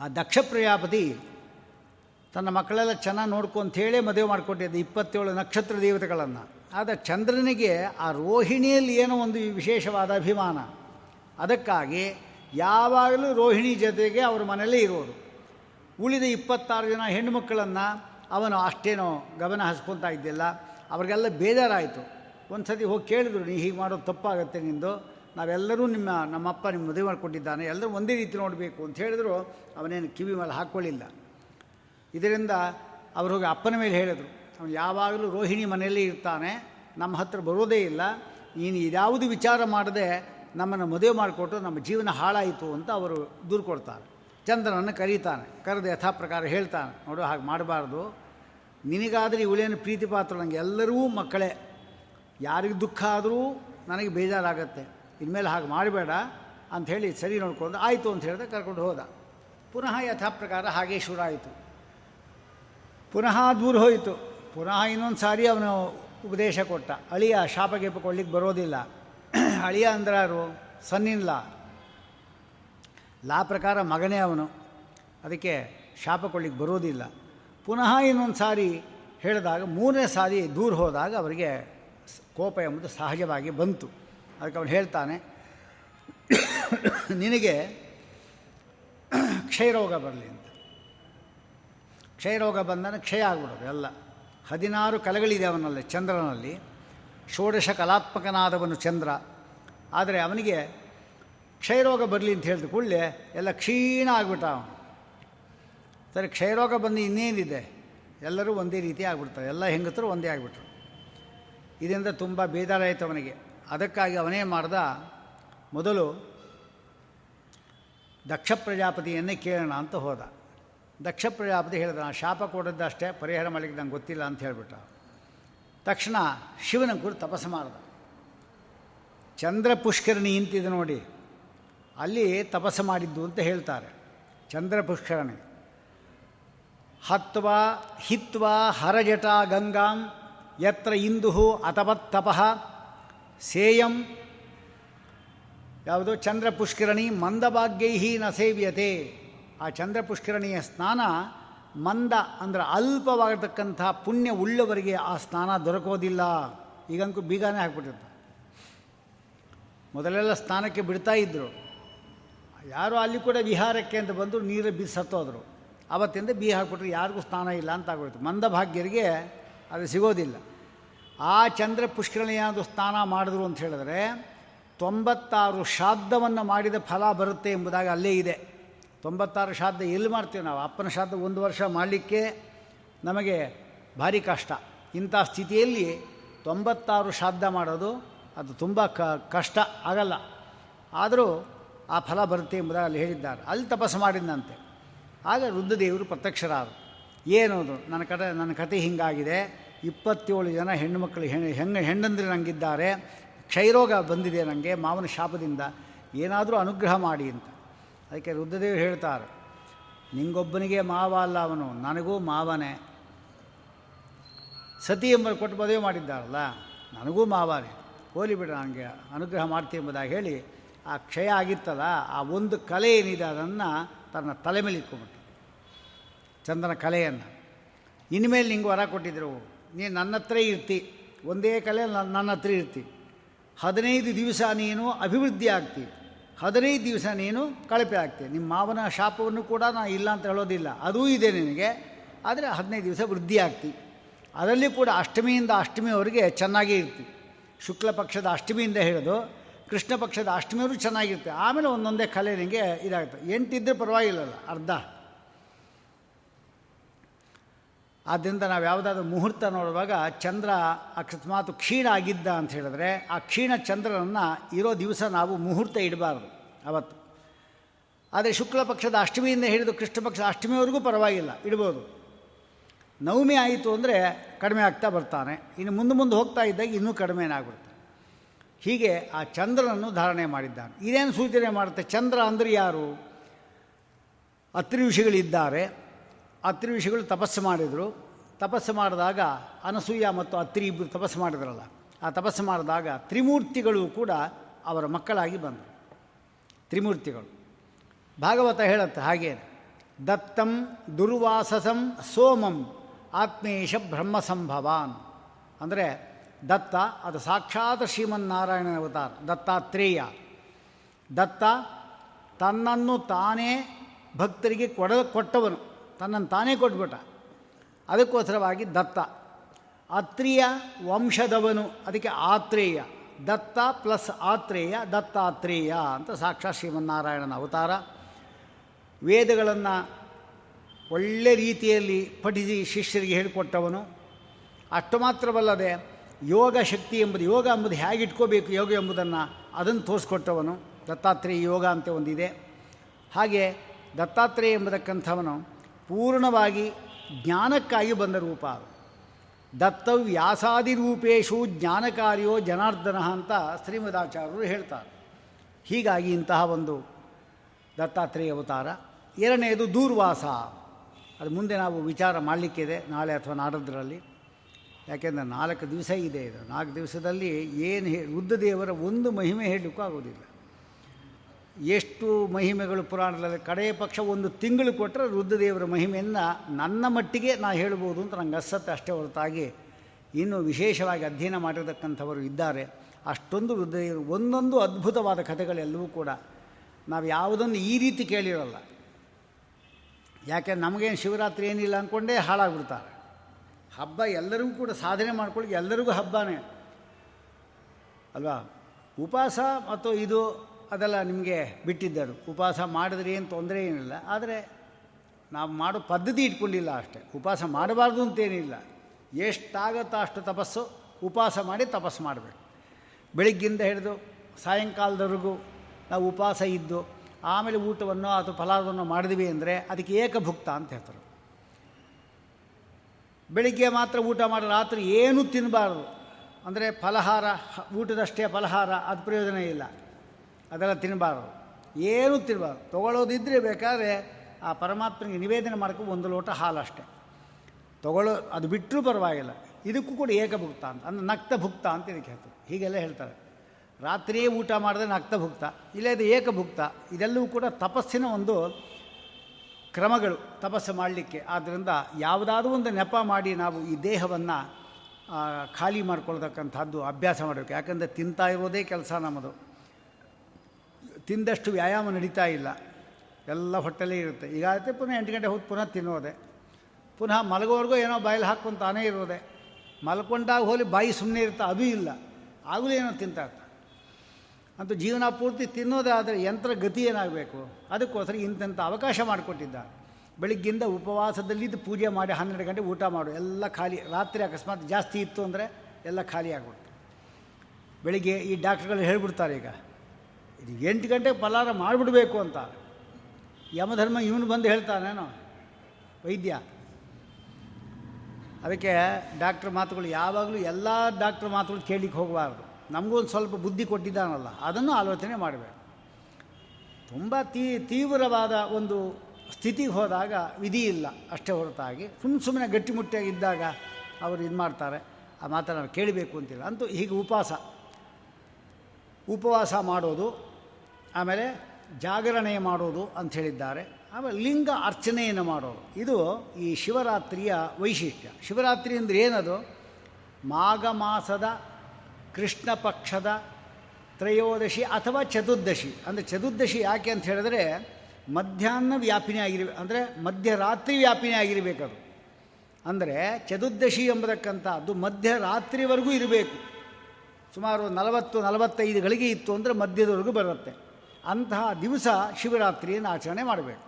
ಆ ದಕ್ಷ ಪ್ರಜಾಪತಿ ತನ್ನ ಮಕ್ಕಳೆಲ್ಲ ಚೆನ್ನಾಗಿ ನೋಡ್ಕೊ ಹೇಳೇ ಮದುವೆ ಮಾಡಿಕೊಟ್ಟಿದ್ದ ಇಪ್ಪತ್ತೇಳು ನಕ್ಷತ್ರ ದೇವತೆಗಳನ್ನು. ಆದರೆ ಚಂದ್ರನಿಗೆ ಆ ರೋಹಿಣಿಯಲ್ಲಿ ಏನೋ ಒಂದು ವಿಶೇಷವಾದ ಅಭಿಮಾನ. ಅದಕ್ಕಾಗಿ ಯಾವಾಗಲೂ ರೋಹಿಣಿ ಜೊತೆಗೆ ಅವ್ರ ಮನೆಯಲ್ಲೇ ಇರೋರು. ಉಳಿದ ಇಪ್ಪತ್ತಾರು ಜನ ಹೆಣ್ಣುಮಕ್ಕಳನ್ನು ಅವನು ಅಷ್ಟೇನೋ ಗಮನ ಹಸ್ಕೊತಾ ಇದ್ದಿಲ್ಲ. ಅವರಿಗೆಲ್ಲ ಬೇಜಾರಾಯಿತು. ಒಂದು ಸತಿ ಹೋಗಿ ಕೇಳಿದ್ರು, ನೀ ಹೀಗೆ ಮಾಡೋದು ತಪ್ಪಾಗತ್ತೆ ನಿಂದು. ನಾವೆಲ್ಲರೂ ನಿಮ್ಮ ನಮ್ಮಪ್ಪ ನಿಮ್ಮ ಮದುವೆ ಮಾಡಿಕೊಟ್ಟಿದ್ದಾನೆ, ಎಲ್ಲರೂ ಒಂದೇ ರೀತಿ ನೋಡಬೇಕು ಅಂತ ಹೇಳಿದ್ರು, ಅವನೇನು ಕಿವಿ ಮೇಲೆ ಹಾಕ್ಕೊಳ್ಳಿಲ್ಲ. ಇದರಿಂದ ಅವರು ಹೋಗಿ ಅಪ್ಪನ ಮೇಲೆ ಹೇಳಿದರು, ಅವನು ಯಾವಾಗಲೂ ರೋಹಿಣಿ ಮನೆಯಲ್ಲೇ ಇರ್ತಾನೆ, ನಮ್ಮ ಹತ್ರ ಬರೋದೇ ಇಲ್ಲ, ನೀನು ಇದ್ಯಾವುದು ವಿಚಾರ ಮಾಡದೆ ನಮ್ಮನ್ನು ಮದುವೆ ಮಾಡಿಕೊಟ್ಟು ನಮ್ಮ ಜೀವನ ಹಾಳಾಯಿತು ಅಂತ ಅವರು ದೂರು ಕೊಡ್ತಾರೆ. ಚಂದ್ರನನ್ನು ಕರೀತಾನೆ, ಕರೆದು ಯಥಾ ಪ್ರಕಾರ ಹೇಳ್ತಾನೆ, ನೋಡು ಹಾಗೆ ಮಾಡಬಾರ್ದು. ನಿನಗಾದರೆ ಇವಳೇನು ಪ್ರೀತಿ ಪಾತ್ರ ನನಗೆ ಎಲ್ಲರೂ ಮಕ್ಕಳೇ. ಯಾರಿಗೆ ದುಃಖ ಆದರೂ ನನಗೆ ಬೇಜಾರಾಗತ್ತೆ. ಇನ್ಮೇಲೆ ಹಾಗೆ ಮಾಡಬೇಡ ಅಂಥೇಳಿ ಸರಿ ನೋಡಿಕೊಂಡು ಆಯಿತು ಅಂತ ಹೇಳಿದ್ರೆ ಕರ್ಕೊಂಡು ಹೋದ. ಪುನಃ ಯಥಾ ಪ್ರಕಾರ ಹಾಗೆ ಶುರು ಆಯಿತು. ಪುನಃ ದೂರ ಹೋಯಿತು. ಪುನಃ ಇನ್ನೊಂದು ಸಾರಿ ಅವನು ಉಪದೇಶ ಕೊಟ್ಟ. ಅಳಿಯ ಶಾಪ ಗೀಪ ಕೊಡ್ಲಿಕ್ಕೆ ಬರೋದಿಲ್ಲ. ಅಳಿಯ ಅಂದ್ರಾರು ಸನ್ನಿಲ್ಲ. ಲಾ ಪ್ರಕಾರ ಮಗನೇ ಅವನು. ಅದಕ್ಕೆ ಶಾಪ ಕೊಡ್ಲಿಕ್ಕೆ ಬರೋದಿಲ್ಲ. ಪುನಃ ಇನ್ನೊಂದು ಸಾರಿ ಹೇಳಿದಾಗ ಮೂರನೇ ಸಾರಿ ದೂರ ಹೋದಾಗ ಅವರಿಗೆ ಕೋಪ ಎಂಬುದು ಸಹಜವಾಗಿ ಬಂತು. ಅದಕ್ಕೆ ಅವನು ಹೇಳ್ತಾನೆ, ನಿನಗೆ ಕ್ಷಯರೋಗ ಬರಲಿ ಅಂತ. ಕ್ಷಯರೋಗ ಬಂದನ ಕ್ಷಯ ಆಗ್ಬಿಡೋದು ಎಲ್ಲ. ಹದಿನಾರು ಕಲೆಗಳಿದೆ ಅವನಲ್ಲಿ ಚಂದ್ರನಲ್ಲಿ. ಷೋಡಶ ಕಲಾತ್ಮಕನಾದವನು ಚಂದ್ರ. ಆದರೆ ಅವನಿಗೆ ಕ್ಷಯರೋಗ ಬರಲಿ ಅಂತ ಹೇಳಿದ ಕೂಡಲೇ ಎಲ್ಲ ಕ್ಷೀಣ ಆಗ್ಬಿಟ್ಟ ಅವನು. ಸರಿ, ಕ್ಷಯರೋಗ ಬಂದು ಇನ್ನೇನಿದೆ? ಎಲ್ಲರೂ ಒಂದೇ ರೀತಿ ಆಗ್ಬಿಡ್ತಾರೆ. ಎಲ್ಲ ಹೆಂಗತರು ಒಂದೇ ಆಗಿಬಿಟ್ರು. ಇದರಿಂದ ತುಂಬ ಬೇಜಾರಾಯಿತು ಅವನಿಗೆ. ಅದಕ್ಕಾಗಿ ಅವನೇ ಮಾಡ್ದ ಮೊದಲು ದಕ್ಷ ಪ್ರಜಾಪತಿಯನ್ನೇ ಕೇಳೋಣ ಅಂತ ಹೋದ. ದಕ್ಷ ಪ್ರಜಾಪತಿ ಹೇಳಿದ ನಾನು ಶಾಪ ಕೊಡದ್ದಷ್ಟೇ ಪರಿಹಾರ ಮಾಡಲಿಕ್ಕೆ ನಂಗೆ ಗೊತ್ತಿಲ್ಲ ಅಂತ ಹೇಳಿಬಿಟ್ಟ. ತಕ್ಷಣ ಶಿವನ ಕುರಿತು ತಪಸ್ಸು ಮಾಡ್ದ. ಚಂದ್ರ ಪುಷ್ಕರಣಿ ಇಂತಿದೆ ನೋಡಿ, ಅಲ್ಲಿ ತಪಸ್ಸು ಮಾಡಿದ್ದು ಅಂತ ಹೇಳ್ತಾರೆ. ಚಂದ್ರ ಪುಷ್ಕರಣಿ. ಹತ್ವ ಹಿತ್ವ ಹರಜಟ ಗಂಗಾಂ, ಯತ್ರ ಇಂದು ಅಥವತ್ತಪಃ ಸೇಯಂ. ಯಾವುದು? ಚಂದ್ರ ಪುಷ್ಕರಣಿ ಮಂದಭಾಗ್ಯೈಹಿ ನ ಸೇವ್ಯತೆ. ಆ ಚಂದ್ರ ಪುಷ್ಕರಣಿಯ ಸ್ನಾನ ಮಂದ ಅಂದರೆ ಅಲ್ಪವಾಗಿರ್ತಕ್ಕಂಥ ಪುಣ್ಯ ಉಳ್ಳವರಿಗೆ ಆ ಸ್ನಾನ ದೊರಕೋದಿಲ್ಲ. ಈಗಂತೂ ಬೀಗಾನೇ ಹಾಕ್ಬಿಟ್ಟಿರ್ತಾರೆ ಮೊದಲೆಲ್ಲ ಸ್ನಾನಕ್ಕೆ ಬಿಡ್ತಾ ಇದ್ದರು ಯಾರು ಅಲ್ಲಿ ಕೂಡ ವಿಹಾರಕ್ಕೆ ಅಂತ ಬಂದು ನೀರು ಬಿ ಸತ್ತೋದ್ರು. ಆವತ್ತಿಂದ ಬಿ ಹಾಕ್ಬಿಟ್ರೆ ಯಾರಿಗೂ ಸ್ನಾನ ಇಲ್ಲ ಅಂತ ಆಗೋಯ್ತು. ಮಂದಭಾಗ್ಯರಿಗೆ ಅದು ಸಿಗೋದಿಲ್ಲ. ಆ ಚಂದ್ರ ಪುಷ್ಕರಣಿಯಾದ ಸ್ನಾನ ಮಾಡಿದ್ರು ಅಂತ ಹೇಳಿದ್ರೆ ತೊಂಬತ್ತಾರು ಶ್ರಾದ್ದವನ್ನು ಮಾಡಿದ ಫಲ ಬರುತ್ತೆ ಎಂಬುದಾಗಿ ಅಲ್ಲೇ ಇದೆ. ತೊಂಬತ್ತಾರು ಶ್ರಾದ್ದ ಎಲ್ಲಿ ಮಾಡ್ತೀವಿ ನಾವು? ಅಪ್ಪನ ಶ್ರಾದ್ದ ಒಂದು ವರ್ಷ ಮಾಡಲಿಕ್ಕೆ ನಮಗೆ ಭಾರಿ ಕಷ್ಟ. ಇಂಥ ಸ್ಥಿತಿಯಲ್ಲಿ ತೊಂಬತ್ತಾರು ಶ್ರಾದ್ದ ಮಾಡೋದು ಅದು ತುಂಬ ಕಷ್ಟ ಆಗಲ್ಲ. ಆದರೂ ಆ ಫಲ ಬರುತ್ತೆ ಎಂಬುದಾಗಿ ಅಲ್ಲಿ ಹೇಳಿದ್ದಾರೆ. ಅಲ್ಲಿ ತಪಸ್ಸು ಮಾಡಿದಂತೆ ಆಗ ರುದ್ರದೇವರು ಪ್ರತ್ಯಕ್ಷರಾದರು. ಏನದು ನನ್ನ ಕಡೆ ನನ್ನ ಕತೆ ಹೀಗಾಗಿದೆ. ಇಪ್ಪತ್ತೇಳು ಜನ ಹೆಣ್ಣುಮಕ್ಕಳು ಹೆಣ್ಣು ಹೆಣ್ಣು, ಹೆಣ್ಣಂದ್ರೆ ನನಗಿದ್ದಾರೆ ಕ್ಷಯರೋಗ ಬಂದಿದೆ ನನಗೆ ಮಾವನ ಶಾಪದಿಂದ. ಏನಾದರೂ ಅನುಗ್ರಹ ಮಾಡಿ ಅಂತ. ಅದಕ್ಕೆ ರುದ್ರದೇವರು ಹೇಳ್ತಾರೆ, ನಿಂಗೊಬ್ಬನಿಗೆ ಮಾವ ಅಲ್ಲ ಅವನು, ನನಗೂ ಮಾವನೇ. ಸತಿ ಎಂಬ ಕೊಟ್ಟು ಮದುವೆ ಮಾಡಿದ್ದಾರಲ್ಲ, ನನಗೂ ಮಾವನೇ. ಹೋಲಿ ಬಿಡ ನನಗೆ ಅನುಗ್ರಹ ಮಾಡ್ತೀನಿ ಎಂಬುದಾಗಿ ಹೇಳಿ, ಆ ಕ್ಷಯ ಆಗಿತ್ತಲ್ಲ, ಆ ಒಂದು ಕಲೆ ಏನಿದೆ ಅದನ್ನು ತನ್ನ ತಲೆ ಮೇಲೆ ಇಟ್ಕೊಂಬಿಟ್ಟು ಚಂದನ ಕಲೆಯನ್ನು. ಇನ್ಮೇಲೆ ನಿಂಗೆ ವರ ಕೊಟ್ಟಿದ್ರು. ನೀನು ನನ್ನ ಹತ್ರ ಇರ್ತಿ. ಒಂದೇ ಕಲೆ ನನ್ನ ನನ್ನ ಹತ್ರ ಇರ್ತಿ. ಹದಿನೈದು ದಿವಸ ನೀನು ಅಭಿವೃದ್ಧಿ ಆಗ್ತಿ. ಹದಿನೈದು ದಿವಸ ನೀನು ಕಳಪೆ ಆಗ್ತಿ. ನಿಮ್ಮ ಮಾವನ ಶಾಪವನ್ನು ಕೂಡ ನಾನು ಇಲ್ಲ ಅಂತ ಹೇಳೋದಿಲ್ಲ. ಅದೂ ಇದೆ ನಿನಗೆ. ಆದರೆ ಹದಿನೈದು ದಿವಸ ವೃದ್ಧಿ ಆಗ್ತಿ. ಅದರಲ್ಲಿ ಕೂಡ ಅಷ್ಟಮಿಯಿಂದ ಅಷ್ಟಮಿಯವರೆಗೆ ಚೆನ್ನಾಗೇ ಇರ್ತಿ. ಶುಕ್ಲ ಪಕ್ಷದ ಅಷ್ಟಮಿಯಿಂದ ಹಿಡಿದು ಕೃಷ್ಣ ಪಕ್ಷದ ಅಷ್ಟಮಿಯವರು ಚೆನ್ನಾಗಿರುತ್ತೆ. ಆಮೇಲೆ ಒಂದೊಂದೇ ಕಲೆ ನಿನಗೆ ಇದಾಗುತ್ತೆ. ಎಂಟಿದ್ದರೆ ಪರವಾಗಿಲ್ಲಲ್ಲ, ಅರ್ಧ. ಆದ್ದರಿಂದ ನಾವು ಯಾವುದಾದ್ರೂ ಮುಹೂರ್ತ ನೋಡುವಾಗ ಚಂದ್ರ ಅಕಸ್ಮಾತ್ ಕ್ಷೀಣ ಆಗಿದ್ದ ಅಂತ ಹೇಳಿದ್ರೆ ಆ ಕ್ಷೀಣ ಚಂದ್ರನನ್ನು ಇರೋ ದಿವಸ ನಾವು ಮುಹೂರ್ತ ಇಡಬಾರ್ದು ಅವತ್ತು. ಆದರೆ ಶುಕ್ಲ ಪಕ್ಷದ ಅಷ್ಟಮಿಯಿಂದ ಹಿಡಿದು ಕೃಷ್ಣ ಪಕ್ಷ ಅಷ್ಟಮಿವರೆಗೂ ಪರವಾಗಿಲ್ಲ, ಇಡ್ಬೋದು. ನವಮಿ ಆಯಿತು ಅಂದರೆ ಕಡಿಮೆ ಆಗ್ತಾ ಬರ್ತಾನೆ. ಇನ್ನು ಮುಂದೆ ಮುಂದೆ ಹೋಗ್ತಾ ಇದ್ದಾಗ ಇನ್ನೂ ಕಡಿಮೆನಾಗ್ಬಿಡ್ತಾನೆ ಹೀಗೆ ಆ ಚಂದ್ರನನ್ನು ಧಾರಣೆ ಮಾಡಿದ್ದಾನೆ. ಇದೇನು ಸೂಚನೆ ಮಾಡುತ್ತೆ? ಚಂದ್ರ ಅಂದರೆ ಯಾರು? ಅತ್ರಿ ಋಷಿಗಳಿದ್ದಾರೆ ಅತ್ರಿ ಋಷಿಗಳು ತಪಸ್ಸು ಮಾಡಿದರು. ತಪಸ್ಸು ಮಾಡಿದಾಗ ಅನಸೂಯ ಮತ್ತು ಅತ್ರಿ ಇಬ್ಬರು ತಪಸ್ಸು ಮಾಡಿದ್ರಲ್ಲ, ಆ ತಪಸ್ಸು ಮಾಡಿದಾಗ ತ್ರಿಮೂರ್ತಿಗಳು ಕೂಡ ಅವರ ಮಕ್ಕಳಾಗಿ ಬಂದರು. ತ್ರಿಮೂರ್ತಿಗಳು. ಭಾಗವತ ಹೇಳುತ್ತೆ ಹಾಗೆ, ದತ್ತಂ ದುರ್ವಾಸಸಂ ಸೋಮಂ ಆತ್ಮೇಶ ಬ್ರಹ್ಮ ಸಂಭವಾನ್ ಅಂದರೆ ದತ್ತ, ಅದು ಸಾಕ್ಷಾತ್ ಶ್ರೀಮನ್ನಾರಾಯಣನ ಅವತಾರ, ದತ್ತಾತ್ರೇಯ. ದತ್ತ ತನ್ನನ್ನು ತಾನೇ ಭಕ್ತರಿಗೆ ಕೊಡ ಕೊಟ್ಟವನು. ತನ್ನನ್ನು ತಾನೇ ಕೊಟ್ಬಿಟ್ಟ. ಅದಕ್ಕೋಸ್ಕರವಾಗಿ ದತ್ತ. ಅತ್ರಿಯ ವಂಶದವನು, ಅದಕ್ಕೆ ಆತ್ರೇಯ. ದತ್ತ ಪ್ಲಸ್ ಆತ್ರೇಯ, ದತ್ತಾತ್ರೇಯ ಅಂತ ಸಾಕ್ಷಾತ್ ಶ್ರೀಮನ್ನಾರಾಯಣನ ಅವತಾರ. ವೇದಗಳನ್ನು ಒಳ್ಳೆ ರೀತಿಯಲ್ಲಿ ಪಠಿಸಿ ಶಿಷ್ಯರಿಗೆ ಹೇಳಿಕೊಟ್ಟವನು. ಅಷ್ಟು ಮಾತ್ರವಲ್ಲದೆ ಯೋಗ ಶಕ್ತಿ ಎಂಬುದು, ಯೋಗ ಎಂಬುದು ಹೇಗೆ ಇಟ್ಕೋಬೇಕು ಯೋಗ ಎಂಬುದನ್ನು ಅದನ್ನು ತೋರಿಸ್ಕೊಟ್ಟವನು. ದತ್ತಾತ್ರೇಯ ಯೋಗ ಅಂತ ಒಂದಿದೆ. ಹಾಗೆ ದತ್ತಾತ್ರೇಯ ಎಂಬತಕ್ಕಂಥವನು ಪೂರ್ಣವಾಗಿ ಜ್ಞಾನಕ್ಕಾಗಿ ಬಂದ ರೂಪ ಅದು. ರೂಪೇಶು ಜ್ಞಾನಕಾರ್ಯೋ ಜನಾರ್ದನ ಅಂತ ಶ್ರೀಮದಾಚಾರ್ಯರು ಹೇಳ್ತಾರೆ. ಹೀಗಾಗಿ ಇಂತಹ ಒಂದು ದತ್ತಾತ್ರೇಯ ಅವತಾರ. ಎರಡನೆಯದು ದೂರ್ವಾಸ. ಅದು ಮುಂದೆ ನಾವು ವಿಚಾರ ಮಾಡಲಿಕ್ಕಿದೆ, ನಾಳೆ ಅಥವಾ ನಾಡದ್ರಲ್ಲಿ. ಯಾಕೆಂದರೆ ನಾಲ್ಕು ದಿವಸ ಇದೆ ಇದು. ನಾಲ್ಕು ದಿವಸದಲ್ಲಿ ಏನು ಹೇ ದೇವರ ಒಂದು ಮಹಿಮೆ ಹೇಳಲಿಕ್ಕೂ ಆಗೋದಿಲ್ಲ. ಎಷ್ಟು ಮಹಿಮೆಗಳು ಪುರಾಣದಲ್ಲಿ, ಕಡೆಯ ಪಕ್ಷ ಒಂದು ತಿಂಗಳು ಕೊಟ್ಟರೆ ರುದ್ರದೇವರ ಮಹಿಮೆಯನ್ನು ನನ್ನ ಮಟ್ಟಿಗೆ ನಾ ಹೇಳ್ಬೋದು ಅಂತ ನಂಗೆ ಅಸತ್ತೆ ಅಷ್ಟೇ ಹೊರತಾಗಿ. ಇನ್ನು ವಿಶೇಷವಾಗಿ ಅಧ್ಯಯನ ಮಾಡಿರತಕ್ಕಂಥವರು ಇದ್ದಾರೆ. ಅಷ್ಟೊಂದು ರುದ್ರದೇವರು ಒಂದೊಂದು ಅದ್ಭುತವಾದ ಕಥೆಗಳೆಲ್ಲವೂ ಕೂಡ ನಾವು ಯಾವುದನ್ನು ಈ ರೀತಿ ಕೇಳಿರಲ್ಲ. ಯಾಕೆ, ನಮಗೇನು ಶಿವರಾತ್ರಿ ಏನಿಲ್ಲ ಅಂದ್ಕೊಂಡೇ ಹಾಳಾಗ್ಬಿಡ್ತಾರೆ. ಹಬ್ಬ ಎಲ್ಲರಿಗೂ ಕೂಡ ಸಾಧನೆ ಮಾಡ್ಕೊಳ್ಳಿ ಎಲ್ಲರಿಗೂ ಹಬ್ಬನೇ. ಅಲ್ವಾ? ಉಪವಾಸ ಮತ್ತು ಇದು ಅದೆಲ್ಲ ನಿಮಗೆ ಬಿಟ್ಟಿದ್ದರು. ಉಪವಾಸ ಮಾಡಿದ್ರೆ ಏನು ತೊಂದರೆ ಏನಿಲ್ಲ. ಆದರೆ ನಾವು ಮಾಡೋ ಪದ್ಧತಿ ಇಟ್ಕೊಂಡಿಲ್ಲ ಅಷ್ಟೇ. ಉಪವಾಸ ಮಾಡಬಾರ್ದು ಅಂತೇನಿಲ್ಲ. ಎಷ್ಟಾಗತ್ತೋ ಅಷ್ಟು ತಪಸ್ಸು ಉಪವಾಸ ಮಾಡಿ ತಪಸ್ಸು ಮಾಡಬೇಕು. ಬೆಳಿಗ್ಗಿಂದ ಹಿಡಿದು ಸಾಯಂಕಾಲದವರೆಗೂ ನಾವು ಉಪವಾಸ ಇದ್ದು, ಆಮೇಲೆ ಊಟವನ್ನು ಅಥವಾ ಫಲಾರವನ್ನು ಮಾಡಿದ್ವಿ ಅಂದರೆ ಅದಕ್ಕೆ ಏಕಭುಕ್ತ ಅಂತ ಹೇಳ್ತಾರೆ. ಬೆಳಿಗ್ಗೆ ಮಾತ್ರ ಊಟ ಮಾಡಿ ರಾತ್ರಿ ಏನೂ ತಿನ್ನಬಾರ್ದು ಅಂದರೆ ಫಲಹಾರ, ಊಟದಷ್ಟೇ ಫಲಹಾರ, ಅದು ಪ್ರಯೋಜನ ಇಲ್ಲ. ಅದೆಲ್ಲ ತಿನ್ನಬಾರ್ದು ಏನೂ ತಿನ್ನಬಾರ್ದು ತಗೊಳ್ಳೋದಿದ್ರೆ ಬೇಕಾದ್ರೆ ಆ ಪರಮಾತ್ಮನಿಗೆ ನಿವೇದನೆ ಮಾಡೋಕ್ಕೆ ಒಂದು ಲೋಟ ಹಾಲು ಅಷ್ಟೇ ತೊಗೊಳ್ಳೋ ಅದು ಬಿಟ್ಟರೂ ಪರವಾಗಿಲ್ಲ. ಇದಕ್ಕೂ ಕೂಡ ಏಕಭುಕ್ತ ಅಂತ. ಅಂದರೆ ನಕ್ತಭುಕ್ತ ಅಂತ ಇದಕ್ಕೆ ಹೇಳ್ತಾರೆ. ಹೀಗೆಲ್ಲ ಹೇಳ್ತಾರೆ. ರಾತ್ರಿಯೇ ಊಟ ಮಾಡಿದ್ರೆ ನಕ್ತಭುಕ್ತ ಇಲ್ಲ ಇದು ಏಕಭುಕ್ತ. ಇದೆಲ್ಲವೂ ಕೂಡ ತಪಸ್ಸಿನ ಒಂದು ಕ್ರಮಗಳು ತಪಸ್ಸು ಮಾಡಲಿಕ್ಕೆ. ಆದ್ದರಿಂದ ಯಾವುದಾದ್ರೂ ಒಂದು ನೆಪ ಮಾಡಿ ನಾವು ಈ ದೇಹವನ್ನು ಖಾಲಿ ಮಾಡ್ಕೊಳ್ತಕ್ಕಂಥದ್ದು ಅಭ್ಯಾಸ ಮಾಡಬೇಕು. ಯಾಕಂದರೆ ತಿಂತಾ ಇರೋದೇ ಕೆಲಸ ನಮ್ಮದು. ತಿಂದಷ್ಟು ವ್ಯಾಯಾಮ ನಡೀತಾ ಇಲ್ಲ. ಎಲ್ಲ ಹೊಟ್ಟೆಲೇ ಇರುತ್ತೆ. ಈಗ ಆಯಿತು ಪುನಃ ಎಂಟು ಗಂಟೆ ಹೋಗಿ ಪುನಃ ತಿನ್ನೋದೆ. ಪುನಃ ಮಲಗೋವರೆಗೂ ಏನೋ ಬಾಯಲ್ಲಿ ಹಾಕ್ಕೊಂತಾನೇ ಇರೋದೆ. ಮಲ್ಕೊಂಡಾಗ ಹೋಲಿ ಬಾಯಿ ಸುಮ್ಮನೆ ಇರುತ್ತೆ, ಅದು ಇಲ್ಲ. ಆಗಲೂ ಏನೋ ತಿಂತಾ ಅಂತ ಅಂತೂ ಜೀವನ ಪೂರ್ತಿ ತಿನ್ನೋದೇ ಆದರೆ ಯಂತ್ರ ಗತಿ ಏನಾಗಬೇಕು? ಅದಕ್ಕೋಸ್ಕರ ಇಂಥಂಥ ಅವಕಾಶ ಮಾಡಿಕೊಟ್ಟಿದ್ದ ಬೆಳಿಗ್ಗಿಂದ ಉಪವಾಸದಲ್ಲಿದ್ದು ಪೂಜೆ ಮಾಡಿ ಹನ್ನೆರಡು ಗಂಟೆ ಊಟ ಮಾಡು. ಎಲ್ಲ ಖಾಲಿ. ರಾತ್ರಿ ಅಕಸ್ಮಾತ್ ಜಾಸ್ತಿ ಇತ್ತು ಅಂದರೆ ಎಲ್ಲ ಖಾಲಿ ಆಗ್ಬಿಡ್ತು ಬೆಳಿಗ್ಗೆ ಈ ಡಾಕ್ಟ್ರುಗಳು ಹೇಳ್ಬಿಡ್ತಾರೆ ಈಗ ಇದು ಎಂಟು ಗಂಟೆಗೆ ಫಲಾರ ಮಾಡಿಬಿಡಬೇಕು ಅಂತ. ಯಮಧರ್ಮ ಇವನು ಬಂದು ಹೇಳ್ತಾನೇನೋ ವೈದ್ಯ, ಅದಕ್ಕೆ ಡಾಕ್ಟ್ರ್ ಮಾತುಗಳು ಯಾವಾಗಲೂ ಎಲ್ಲ ಡಾಕ್ಟ್ರ್ ಮಾತುಗಳು ಕೇಳಲಿಕ್ಕೆ ಹೋಗಬಾರ್ದು. ನಮಗೂ ಒಂದು ಸ್ವಲ್ಪ ಬುದ್ಧಿ ಕೊಟ್ಟಿದ್ದಾನಲ್ಲ, ಅದನ್ನು ಆಲೋಚನೆ ಮಾಡಬೇಕು. ತುಂಬ ತೀ, ತೀವ್ರವಾದ ಒಂದು ಸ್ಥಿತಿಗೆ ಹೋದಾಗ ವಿಧಿ ಇಲ್ಲ. ಅಷ್ಟೇ ಹೊರತಾಗಿ ಸುಮ್ಮ ಸುಮ್ಮನೆ ಗಟ್ಟಿಮುಟ್ಟಿಯಾಗಿದ್ದಾಗ ಅವರು ಇದು ಮಾಡ್ತಾರೆ. ಆ ಮಾತನ್ನು ಕೇಳಬೇಕು ಅಂತಿಲ್ಲ. ಅಂತೂ ಹೀಗೆ ಉಪವಾಸ ಉಪವಾಸ ಮಾಡೋದು ಆಮೇಲೆ ಜಾಗರಣೆ ಮಾಡೋದು ಅಂತ ಹೇಳಿದ್ದಾರೆ. ಆಮೇಲೆ ಲಿಂಗ ಅರ್ಚನೆಯನ್ನು ಮಾಡೋದು. ಇದು ಈ ಶಿವರಾತ್ರಿಯ ವೈಶಿಷ್ಟ್ಯ. ಶಿವರಾತ್ರಿ ಅಂದರೆ ಏನದು? ಮಾಘ ಮಾಸದ ಕೃಷ್ಣ ಪಕ್ಷದ ತ್ರಯೋದಶಿ ಅಥವಾ ಚತುರ್ದಶಿ. ಅಂದರೆ ಚತುರ್ದಶಿ ಯಾಕೆ ಅಂತ ಹೇಳಿದ್ರೆ ಮಧ್ಯಾಹ್ನ ವ್ಯಾಪಿನಿ ಆಗಿರ್ಬೇಕು ಅಂದರೆ ಮಧ್ಯರಾತ್ರಿ ವ್ಯಾಪಿನಿ ಆಗಿರಬೇಕದು. ಅಂದರೆ ಚತುರ್ದಶಿ ಎಂಬತಕ್ಕಂಥದ್ದು ಮಧ್ಯರಾತ್ರಿವರೆಗೂ ಇರಬೇಕು. ಸುಮಾರು ನಲವತ್ತು, ನಲವತ್ತೈದು ಗಳಿಗೆ ಇತ್ತು ಅಂದರೆ ಮಧ್ಯದವರೆಗೂ ಬರುತ್ತೆ. ಅಂತಹ ದಿವಸ ಶಿವರಾತ್ರಿಯನ್ನು ಆಚರಣೆ ಮಾಡಬೇಕು.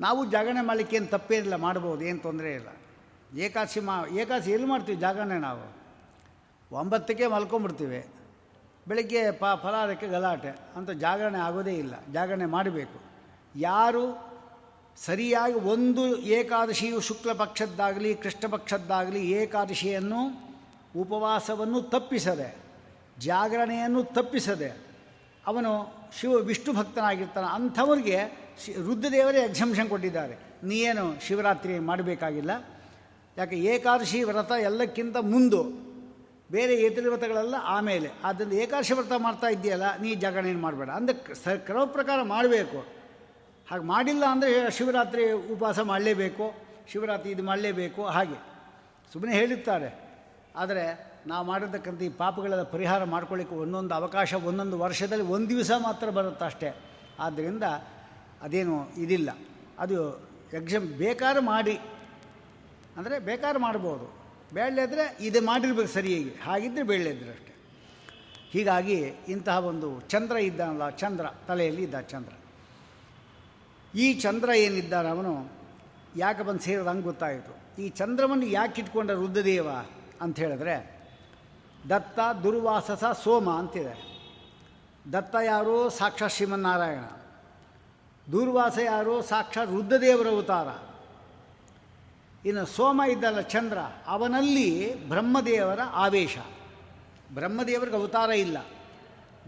ನಾವು ಜಾಗರಣೆ ಮಾಡಲಿಕ್ಕೆ ಏನು ತಪ್ಪೇನಿಲ್ಲ, ಮಾಡ್ಬೋದು, ಏನು ತೊಂದರೆ ಇಲ್ಲ. ಏಕಾದಶಿ ಮಾ ಏಕಾದಶಿ ಎಲ್ಲಿ ಮಾಡ್ತೀವಿ ಜಾಗರಣೆ ನಾವು? ಒಂಬತ್ತಕ್ಕೆ ಮಲ್ಕೊಂಬಿಡ್ತೀವಿ. ಬೆಳಗ್ಗೆ ಪ, ಫಲಾರಕ್ಕೆ ಗಲಾಟೆ, ಅಂತ ಜಾಗರಣೆ ಆಗೋದೇ ಇಲ್ಲ, ಜಾಗರಣೆ ಮಾಡಬೇಕು. ಯಾರು ಸರಿಯಾಗಿ ಒಂದು ಏಕಾದಶಿಯು ಶುಕ್ಲ ಪಕ್ಷದ್ದಾಗಲಿ, ಕೃಷ್ಣ ಪಕ್ಷದ್ದಾಗಲಿ ಏಕಾದಶಿಯನ್ನು ಉಪವಾಸವನ್ನು ತಪ್ಪಿಸದೆ, ಜಾಗರಣೆಯನ್ನು ತಪ್ಪಿಸದೆ ಅವನು ಶಿವ ವಿಷ್ಣು ಭಕ್ತನಾಗಿರ್ತಾನೆ, ಅಂಥವ್ರಿಗೆ ಶಿ ರುದ್ರದೇವರೇ ಎಕ್ಸಂಷನ್ ಕೊಟ್ಟಿದ್ದಾರೆ. ನೀ ಏನು ಶಿವರಾತ್ರಿ ಮಾಡಬೇಕಾಗಿಲ್ಲ. ಯಾಕೆ ಏಕಾದಶಿ ವ್ರತ ಎಲ್ಲಕ್ಕಿಂತ ಮುಂದು, ಬೇರೆ ಇತರ ವ್ರತಗಳೆಲ್ಲ ಆಮೇಲೆ. ಆದ್ದರಿಂದ ಏಕಾದಶಿ ವ್ರತ ಮಾಡ್ತಾ ಇದೆಯಲ್ಲ ನೀ ಜಾಗರಣೆಯನ್ನು ಮಾಡಬೇಡ. ಅಂದರೆ ಸ ಕ್ರಮ ಪ್ರಕಾರ ಮಾಡಬೇಕು. ಹಾಗೆ ಮಾಡಿಲ್ಲ ಅಂದರೆ ಶಿವರಾತ್ರಿ ಉಪವಾಸ ಮಾಡಲೇಬೇಕು, ಶಿವರಾತ್ರಿ ಇದು ಮಾಡಲೇಬೇಕು, ಹಾಗೆ. ಸುಮ್ಮನೆ ಹೇಳಿರ್ತಾರೆ. ಆದರೆ ನಾವು ಮಾಡಿರ್ತಕ್ಕಂಥ ಈ ಪಾಪಗಳೆಲ್ಲ ಪರಿಹಾರ ಮಾಡ್ಕೊಳ್ಳಿಕ್ಕೆ ಒಂದೊಂದು ಅವಕಾಶ, ಒಂದೊಂದು ವರ್ಷದಲ್ಲಿ ಒಂದು ದಿವಸ ಮಾತ್ರ ಬರುತ್ತೆ ಅಷ್ಟೇ. ಆದ್ದರಿಂದ ಅದೇನು ಇದಿಲ್ಲ. ಅದು ಎಕ್ಸಾಮ್ ಬೇಕಾದ್ರೆ ಮಾಡಿ. ಅಂದರೆ ಬೇಕಾದ್ರೆ ಮಾಡ್ಬೋದು. ಬೇಡಲಿದ್ರೆ ಇದು ಮಾಡಿರ್ಬೇಕು ಸರಿಯಾಗಿ. ಹಾಗಿದ್ದರೆ ಬೇಡಲಿದ್ರೆ ಅಷ್ಟೇ. ಹೀಗಾಗಿ ಇಂತಹ ಒಂದು ಚಂದ್ರ ಇದ್ದಾನಲ್ಲ, ಚಂದ್ರ ತಲೆಯಲ್ಲಿ ಇದ್ದ ಚಂದ್ರ. ಈ ಚಂದ್ರ ಏನಿದ್ದಾನೆ ಅವನು? ಯಾಕೆ ಬಂದು ಸೇರೋದು ಹಂಗೆ ಗೊತ್ತಾಯಿತು. ಈ ಚಂದ್ರವನ್ನು ಯಾಕೆ ಇಟ್ಕೊಂಡ ರುದ್ರದೇವ ಅಂತ ಹೇಳಿದ್ರೆ ದತ್ತ ದುರ್ವಾಸಸ ಸೋಮ ಅಂತಿದೆ. ದತ್ತ ಯಾರು? ಸಾಕ್ಷಾತ್ ಶ್ರೀಮನ್ನಾರಾಯಣ. ದುರ್ವಾಸ ಯಾರು? ಸಾಕ್ಷಾತ್ ರುದ್ರದೇವರ ಅವತಾರ. ಇನ್ನು ಸೋಮ ಇದ್ದಲ್ಲ ಚಂದ್ರ, ಅವನಲ್ಲಿ ಬ್ರಹ್ಮದೇವರ ಆವೇಶ. ಬ್ರಹ್ಮದೇವರಿಗೆ ಅವತಾರ ಇಲ್ಲ.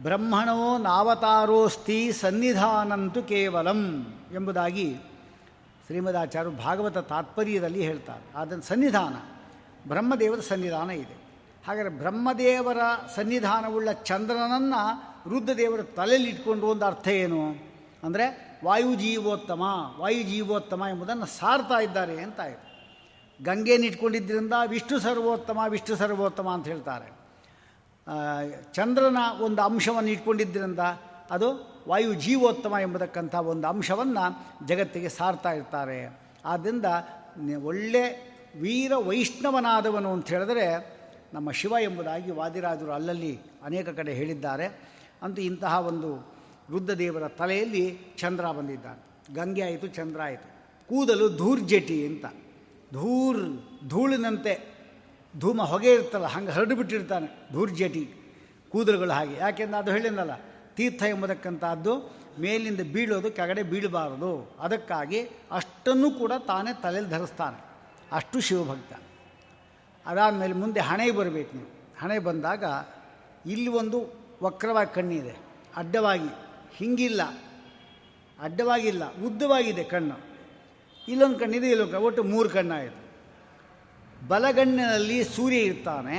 ಬ್ರಹ್ಮಣೋ ನಾವತಾರೋಸ್ತಿ ಸನ್ನಿಧಾನಂತು ಕೇವಲಂ ಎಂಬುದಾಗಿ ಶ್ರೀಮದಾಚಾರ್ಯರು ಭಾಗವತ ತಾತ್ಪರ್ಯದಲ್ಲಿ ಹೇಳ್ತಾರೆ. ಅದನ್ನು ಸನ್ನಿಧಾನ, ಬ್ರಹ್ಮದೇವರ ಸನ್ನಿಧಾನ ಇದೆ. ಹಾಗಾದರೆ ಬ್ರಹ್ಮದೇವರ ಸನ್ನಿಧಾನವುಳ್ಳ ಚಂದ್ರನನ್ನು ರುದ್ರದೇವರ ತಲೆಯಲ್ಲಿ ಇಟ್ಕೊಂಡು ಒಂದು ಅರ್ಥ ಏನು? ಅಂದರೆ ವಾಯುಜೀವೋತ್ತಮ ವಾಯುಜೀವೋತ್ತಮ ಎಂಬುದನ್ನು ಸಾರ್ತಾ ಇದ್ದಾರೆ ಅಂತ ಗಂಗೆಯನ್ನು ಇಟ್ಕೊಂಡಿದ್ದರಿಂದ ವಿಷ್ಣು ಸರ್ವೋತ್ತಮ ವಿಷ್ಣು ಸರ್ವೋತ್ತಮ ಅಂತ ಹೇಳ್ತಾರೆ. ಚಂದ್ರನ ಒಂದು ಅಂಶವನ್ನು ಇಟ್ಕೊಂಡಿದ್ದರಿಂದ ಅದು ವಾಯು ಜೀವೋತ್ತಮ ಎಂಬತಕ್ಕಂಥ ಒಂದು ಅಂಶವನ್ನು ಜಗತ್ತಿಗೆ ಸಾರ್ತಾ ಇರ್ತಾರೆ. ಆದ್ದರಿಂದ ಒಳ್ಳೆ ವೀರ ವೈಷ್ಣವನಾದವನು ಅಂತ ಹೇಳಿದ್ರೆ ನಮ್ಮ ಶಿವ ಎಂಬುದಾಗಿ ವಾದಿರಾಜರು ಅಲ್ಲಲ್ಲಿ ಅನೇಕ ಕಡೆ ಹೇಳಿದ್ದಾರೆ. ಅಂತೂ ಇಂತಹ ಒಂದು ರುದ್ರದೇವರ ತಲೆಯಲ್ಲಿ ಚಂದ್ರ ಬಂದಿದ್ದಾನೆ. ಗಂಗೆ ಆಯಿತು, ಚಂದ್ರ ಆಯಿತು. ಕೂದಲು ಧೂರ್ಜಟಿ ಅಂತ. ಧೂರ್, ಧೂಳಿನಂತೆ ಧೂಮ ಹೊಗೆ ಇರ್ತಲ್ಲ, ಹಂಗೆ ಹರಡಿಬಿಟ್ಟಿರ್ತಾನೆ ಧೂರ್ಜಟಿ ಕೂದಲುಗಳು ಹಾಗೆ. ಯಾಕೆಂದ್ರೆ ಅದು ಹೇಳಿದ್ನಲ್ಲ, ತೀರ್ಥ ಎಂಬುದಕ್ಕಂಥದ್ದು ಮೇಲಿಂದ ಬೀಳೋದು ಕೆಳಗಡೆ ಬೀಳಬಾರದು. ಅದಕ್ಕಾಗಿ ಅಷ್ಟನ್ನು ಕೂಡ ತಾನೇ ತಲೆಯಲ್ಲಿ ಧರಿಸ್ತಾನೆ. ಅಷ್ಟು ಶಿವಭಕ್ತ. ಅದಾದಮೇಲೆ ಮುಂದೆ ಹಣೆ ಬರಬೇಕು ನೀವು. ಹಣೆ ಬಂದಾಗ ಇಲ್ಲಿ ಒಂದು ವಕ್ರವಾಗಿ ಕಣ್ಣಿದೆ. ಅಡ್ಡವಾಗಿ. ಹಿಂಗಿಲ್ಲ. ಅಡ್ಡವಾಗಿಲ್ಲ. ಉದ್ದವಾಗಿದೆ ಕಣ್ಣು. ಇಲ್ಲೊಂದು ಕಣ್ಣಿದೆ, ಇಲ್ಲೊಂದು ಕಣ್ಣು. ಒಟ್ಟು ಮೂರು ಕಣ್ಣಾಯಿತು. ಬಲಗಣ್ಣಿನಲ್ಲಿ ಸೂರ್ಯ ಇರ್ತಾನೆ.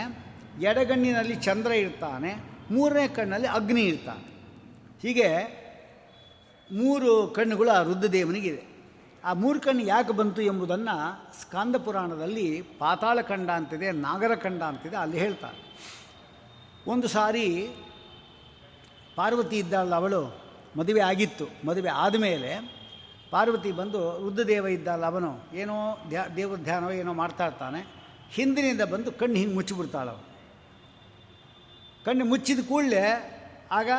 ಎಡಗಣ್ಣಿನಲ್ಲಿ ಚಂದ್ರ ಇರ್ತಾನೆ. ಮೂರನೇ ಕಣ್ಣಲ್ಲಿ ಅಗ್ನಿ ಇರ್ತಾನೆ. ಹೀಗೆ ಮೂರು ಕಣ್ಣುಗಳು ಆ ರುದ್ರದೇವನಿಗಿದೆ ಆ ಮೂರು ಕಣ್ಣು ಯಾಕೆ ಬಂತು ಎಂಬುದನ್ನು ಸ್ಕಾಂದ ಪುರಾಣದಲ್ಲಿ ಪಾತಾಳ ಖಂಡ ಅಂತಿದೆ ನಾಗರ ಖಂಡ ಅಂತಿದೆ, ಅಲ್ಲಿ ಹೇಳ್ತಾರೆ. ಒಂದು ಸಾರಿ ಪಾರ್ವತಿ ಇದ್ದಾಳಲ್ಲ ಅವಳು, ಮದುವೆ ಆಗಿತ್ತು, ಮದುವೆ ಆದಮೇಲೆ ಪಾರ್ವತಿ ಬಂದು ರುದ್ರದೇವ ಇದ್ದಲ್ಲ ಅವನು, ಏನೋ ಧ್ಯಾ ದೇವ್ರ ಧ್ಯಾನವೋ ಏನೋ ಮಾಡ್ತಾ ಇರ್ತಾನೆ. ಹಿಂದಿನಿಂದ ಬಂದು ಕಣ್ಣು ಹಿಂಗೆ ಮುಚ್ಚಿಬಿಡ್ತಾಳೆ ಅವನು ಕಣ್ಣು ಮುಚ್ಚಿದ ಕೂಡಲೇ ಆಗ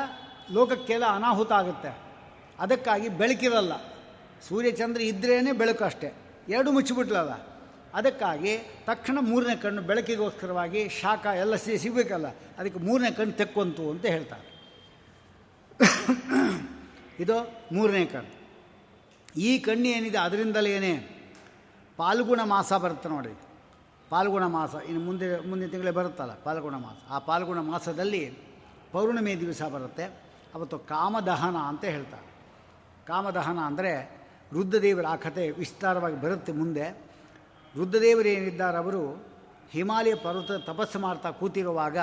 ಲೋಕಕ್ಕೆಲ್ಲ ಅನಾಹುತ ಆಗುತ್ತೆ. ಅದಕ್ಕಾಗಿ ಬೆಳಕಿರಲ್ಲ. ಸೂರ್ಯಚಂದ್ರ ಇದ್ರೇ ಬೆಳಕು ಅಷ್ಟೇ. ಎರಡು ಮುಚ್ಚಿಬಿಟ್ಲಲ್ಲ, ಅದಕ್ಕಾಗಿ ತಕ್ಷಣ ಮೂರನೇ ಕಣ್ಣು ಬೆಳಕಿಗೋಸ್ಕರವಾಗಿ ಶಾಖ ಎಲ್ಲ ಸಿ, ಸಿಗಬೇಕಲ್ಲ, ಅದಕ್ಕೆ ಮೂರನೇ ಕಣ್ಣು ತೆಕ್ಕೊಂತು ಅಂತ ಹೇಳ್ತಾರೆ. ಇದು ಮೂರನೇ ಕಣ್ಣು. ಈ ಕಣ್ಣು ಏನಿದೆ ಅದರಿಂದಲೇನೇ ಪಾಲ್ಗುಣ ಮಾಸ ಬರುತ್ತೆ ನೋಡಿ ಪಾಲ್ಗುಣ ಮಾಸ, ಇನ್ನು ಮುಂದೆ, ಮುಂದಿನ ತಿಂಗಳೇ ಬರುತ್ತಲ್ಲ ಪಾಲ್ಗುಣ ಮಾಸ. ಆ ಪಾಲ್ಗುಣ ಮಾಸದಲ್ಲಿ ಪೌರ್ಣಿಮೆ ದಿವಸ ಬರುತ್ತೆ. ಅವತ್ತು ಕಾಮದಹನ ಅಂತ ಹೇಳ್ತಾರೆ. ಕಾಮದಹನ ಅಂದರೆ ರುದ್ರದೇವರ ಆ ಕಥೆ ವಿಸ್ತಾರವಾಗಿ ಬರುತ್ತೆ ಮುಂದೆ. ರುದ್ರದೇವರು ಏನಿದ್ದಾರೆ ಅವರು ಹಿಮಾಲಯ ಪರ್ವತ ತಪಸ್ಸು ಮಾಡ್ತಾ ಕೂತಿರುವಾಗ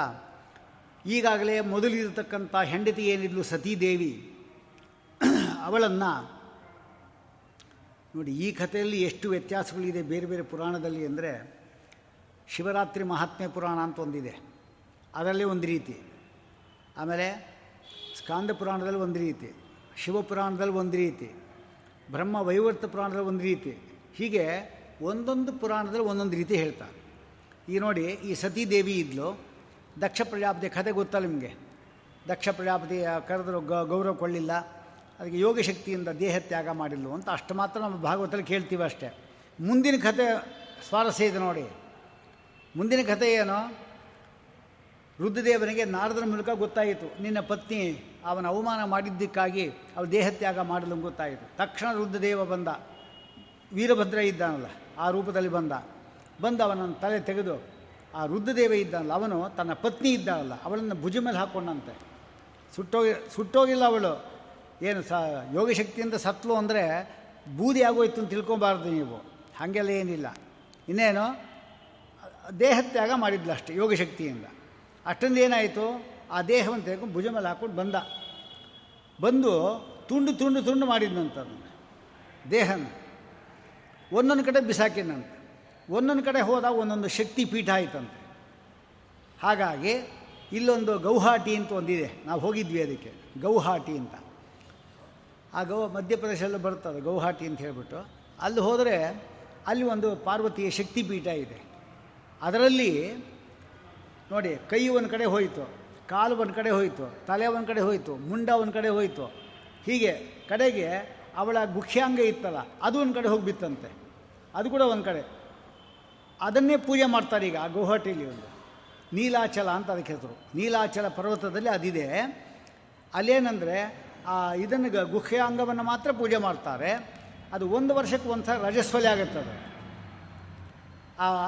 ಈಗಾಗಲೇ ಮೊದಲಿರತಕ್ಕಂಥ ಹೆಂಡತಿ ಏನಿದ್ಲು ಸತೀದೇವಿ. ಅವಳನ್ನು ನೋಡಿ ಈ ಕಥೆಯಲ್ಲಿ ಎಷ್ಟು ವ್ಯತ್ಯಾಸಗಳಿದೆ ಬೇರೆ ಬೇರೆ ಪುರಾಣದಲ್ಲಿ ಅಂದರೆ ಶಿವರಾತ್ರಿ ಮಹಾತ್ಮೆ ಪುರಾಣ ಅಂತ ಒಂದಿದೆ. ಅದರಲ್ಲಿ ಒಂದು ರೀತಿ. ಆಮೇಲೆ ಸ್ಕಾಂದ ಪುರಾಣದಲ್ಲಿ ಒಂದು ರೀತಿ. ಶಿವಪುರಾಣದಲ್ಲಿ ಒಂದು ರೀತಿ. ಬ್ರಹ್ಮ ವೈವರ್ತ ಪುರಾಣದಲ್ಲಿ ಒಂದು ರೀತಿ. ಹೀಗೆ ಒಂದೊಂದು ಪುರಾಣದಲ್ಲಿ ಒಂದೊಂದು ರೀತಿ ಹೇಳ್ತಾರೆ. ಈಗ ನೋಡಿ, ಈ ಸತೀದೇವಿ ಇದ್ಲು. ದಕ್ಷ ಪ್ರಜಾಪತಿ ಕಥೆ ಗೊತ್ತಲ್ಲ ನಿಮಗೆ? ದಕ್ಷ ಪ್ರಜಾಪತಿ ಕರೆದರು ಗ, ಗೌರವ ಕೊಳ್ಳಿಲ್ಲ ಅದಕ್ಕೆ ಯೋಗ ಶಕ್ತಿಯಿಂದ ದೇಹ ತ್ಯಾಗ ಮಾಡಿಲ್ಲ ಅಂತ ಅಷ್ಟು ಮಾತ್ರ ನಮ್ಮ ಭಾಗವತಲ್ಲಿ ಕೇಳ್ತೀವಿ ಅಷ್ಟೇ. ಮುಂದಿನ ಕಥೆ ಸ್ವಾರಸ್ಯ ಇದೆ ನೋಡಿ. ಮುಂದಿನ ಕಥೆ ಏನು? ರುದ್ರದೇವನಿಗೆ ನಾರದರ ಮೂಲಕ ಗೊತ್ತಾಯಿತು. ನಿನ್ನ ಪತ್ನಿ ಅವನ ಅವಮಾನ ಮಾಡಿದ್ದಕ್ಕಾಗಿ ಅವ ದೇಹತ್ಯಾಗ ಮಾಡಲು ಗೊತ್ತಾಯಿತು ತಕ್ಷಣ ರುದ್ರದೇವ ಬಂದ. ವೀರಭದ್ರ ಇದ್ದಾನಲ್ಲ, ಆ ರೂಪದಲ್ಲಿ ಬಂದ. ಬಂದು ಅವನನ್ನು ತಲೆ ತೆಗೆದು, ಆ ರುದ್ರದೇವ ಇದ್ದಾನಲ್ಲ, ಅವನು ತನ್ನ ಪತ್ನಿ ಇದ್ದಾನಲ್ಲ, ಅವಳನ್ನು ಭುಜ ಮೇಲೆ ಹಾಕ್ಕೊಂಡಂತೆ ಸುಟ್ಟೋಗಿ, ಸುಟ್ಟೋಗಿಲ್ಲ ಅವಳು. ಏನು ಸ, ಯೋಗಶಕ್ತಿಯಿಂದ ಸತ್ಲು ಅಂದರೆ ಬೂದಿ ಆಗೋಯ್ತು ಅಂತ ತಿಳ್ಕೊಬಾರ್ದು ನೀವು. ಹಾಗೆಲ್ಲ ಏನಿಲ್ಲ. ಇನ್ನೇನು, ದೇಹತ್ಯಾಗ ಮಾಡಿದ್ಲು ಅಷ್ಟೇ ಯೋಗಶಕ್ತಿಯಿಂದ. ಅಷ್ಟೊಂದು ಏನಾಯಿತು ಆ ದೇಹವನ್ನು ತೆಗೆದುಕೊಂಡು ಭುಜ ಮೇಲೆ ಹಾಕ್ಕೊಂಡು ಬಂದ. ಬಂದು ತುಂಡು ತುಂಡು ತುಂಡು ಮಾಡಿದ್ನಂತ ಅದನ್ನು ದೇಹನ. ಒಂದೊಂದು ಕಡೆ ಬಿಸಾಕಿನಂತೆ ಒಂದೊಂದು ಕಡೆ ಹೋದಾಗ ಒಂದೊಂದು ಶಕ್ತಿ ಪೀಠ ಆಯ್ತಂತೆ. ಹಾಗಾಗಿ ಇಲ್ಲೊಂದು ಗೌಹಾಟಿ ಅಂತ ಒಂದಿದೆ. ನಾವು ಹೋಗಿದ್ವಿ ಅದಕ್ಕೆ. ಗೌಹಾಟಿ ಅಂತ. ಆ ಗೌ ಮಧ್ಯಪ್ರದೇಶದಲ್ಲಿ ಬರ್ತದೆ ಗೌಹಾಟಿ ಅಂತ ಹೇಳಿಬಿಟ್ಟು. ಅಲ್ಲಿ ಹೋದರೆ ಅಲ್ಲಿ ಒಂದು ಪಾರ್ವತಿಯ ಶಕ್ತಿಪೀಠ ಇದೆ. ಅದರಲ್ಲಿ ನೋಡಿ ಕೈ ಒಂದು ಕಡೆ ಹೋಯಿತು. ಕಾಲು ಒಂದು ಕಡೆ ಹೋಯಿತು, ತಲೆ ಒಂದು ಕಡೆ ಹೋಯಿತು, ಮುಂಡ ಒಂದು ಕಡೆ ಹೋಯಿತು. ಹೀಗೆ ಕಡೆಗೆ ಅವಳ ಗುಖ್ಯಾಂಗ ಇತ್ತಲ್ಲ, ಅದು ಒಂದು ಕಡೆ ಹೋಗಿಬಿತ್ತಂತೆ. ಅದು ಕೂಡ ಒಂದು ಕಡೆ. ಅದನ್ನೇ ಪೂಜೆ ಮಾಡ್ತಾರೆ ಈಗ ಆ ಗುವಾಹಟಿಯಲ್ಲಿ ಒಂದು. ನೀಲಾಚಲ ಅಂತ ಅದಕ್ಕೆ ಹೆಸರು. ನೀಲಾಚಲ ಪರ್ವತದಲ್ಲಿ ಅದಿದೆ. ಅಲ್ಲೇನೆಂದರೆ, ಆ ಇದನ್ನು ಗ- ಗುಹ್ಯಾಂಗವನ್ನು ಮಾತ್ರ ಪೂಜೆ ಮಾಡ್ತಾರೆ. ಅದು ಒಂದು ವರ್ಷಕ್ಕೆ ಒಂದು ಸಲ ರಜಸ್ವಲಿ ಆಗುತ್ತೆ ಅದು.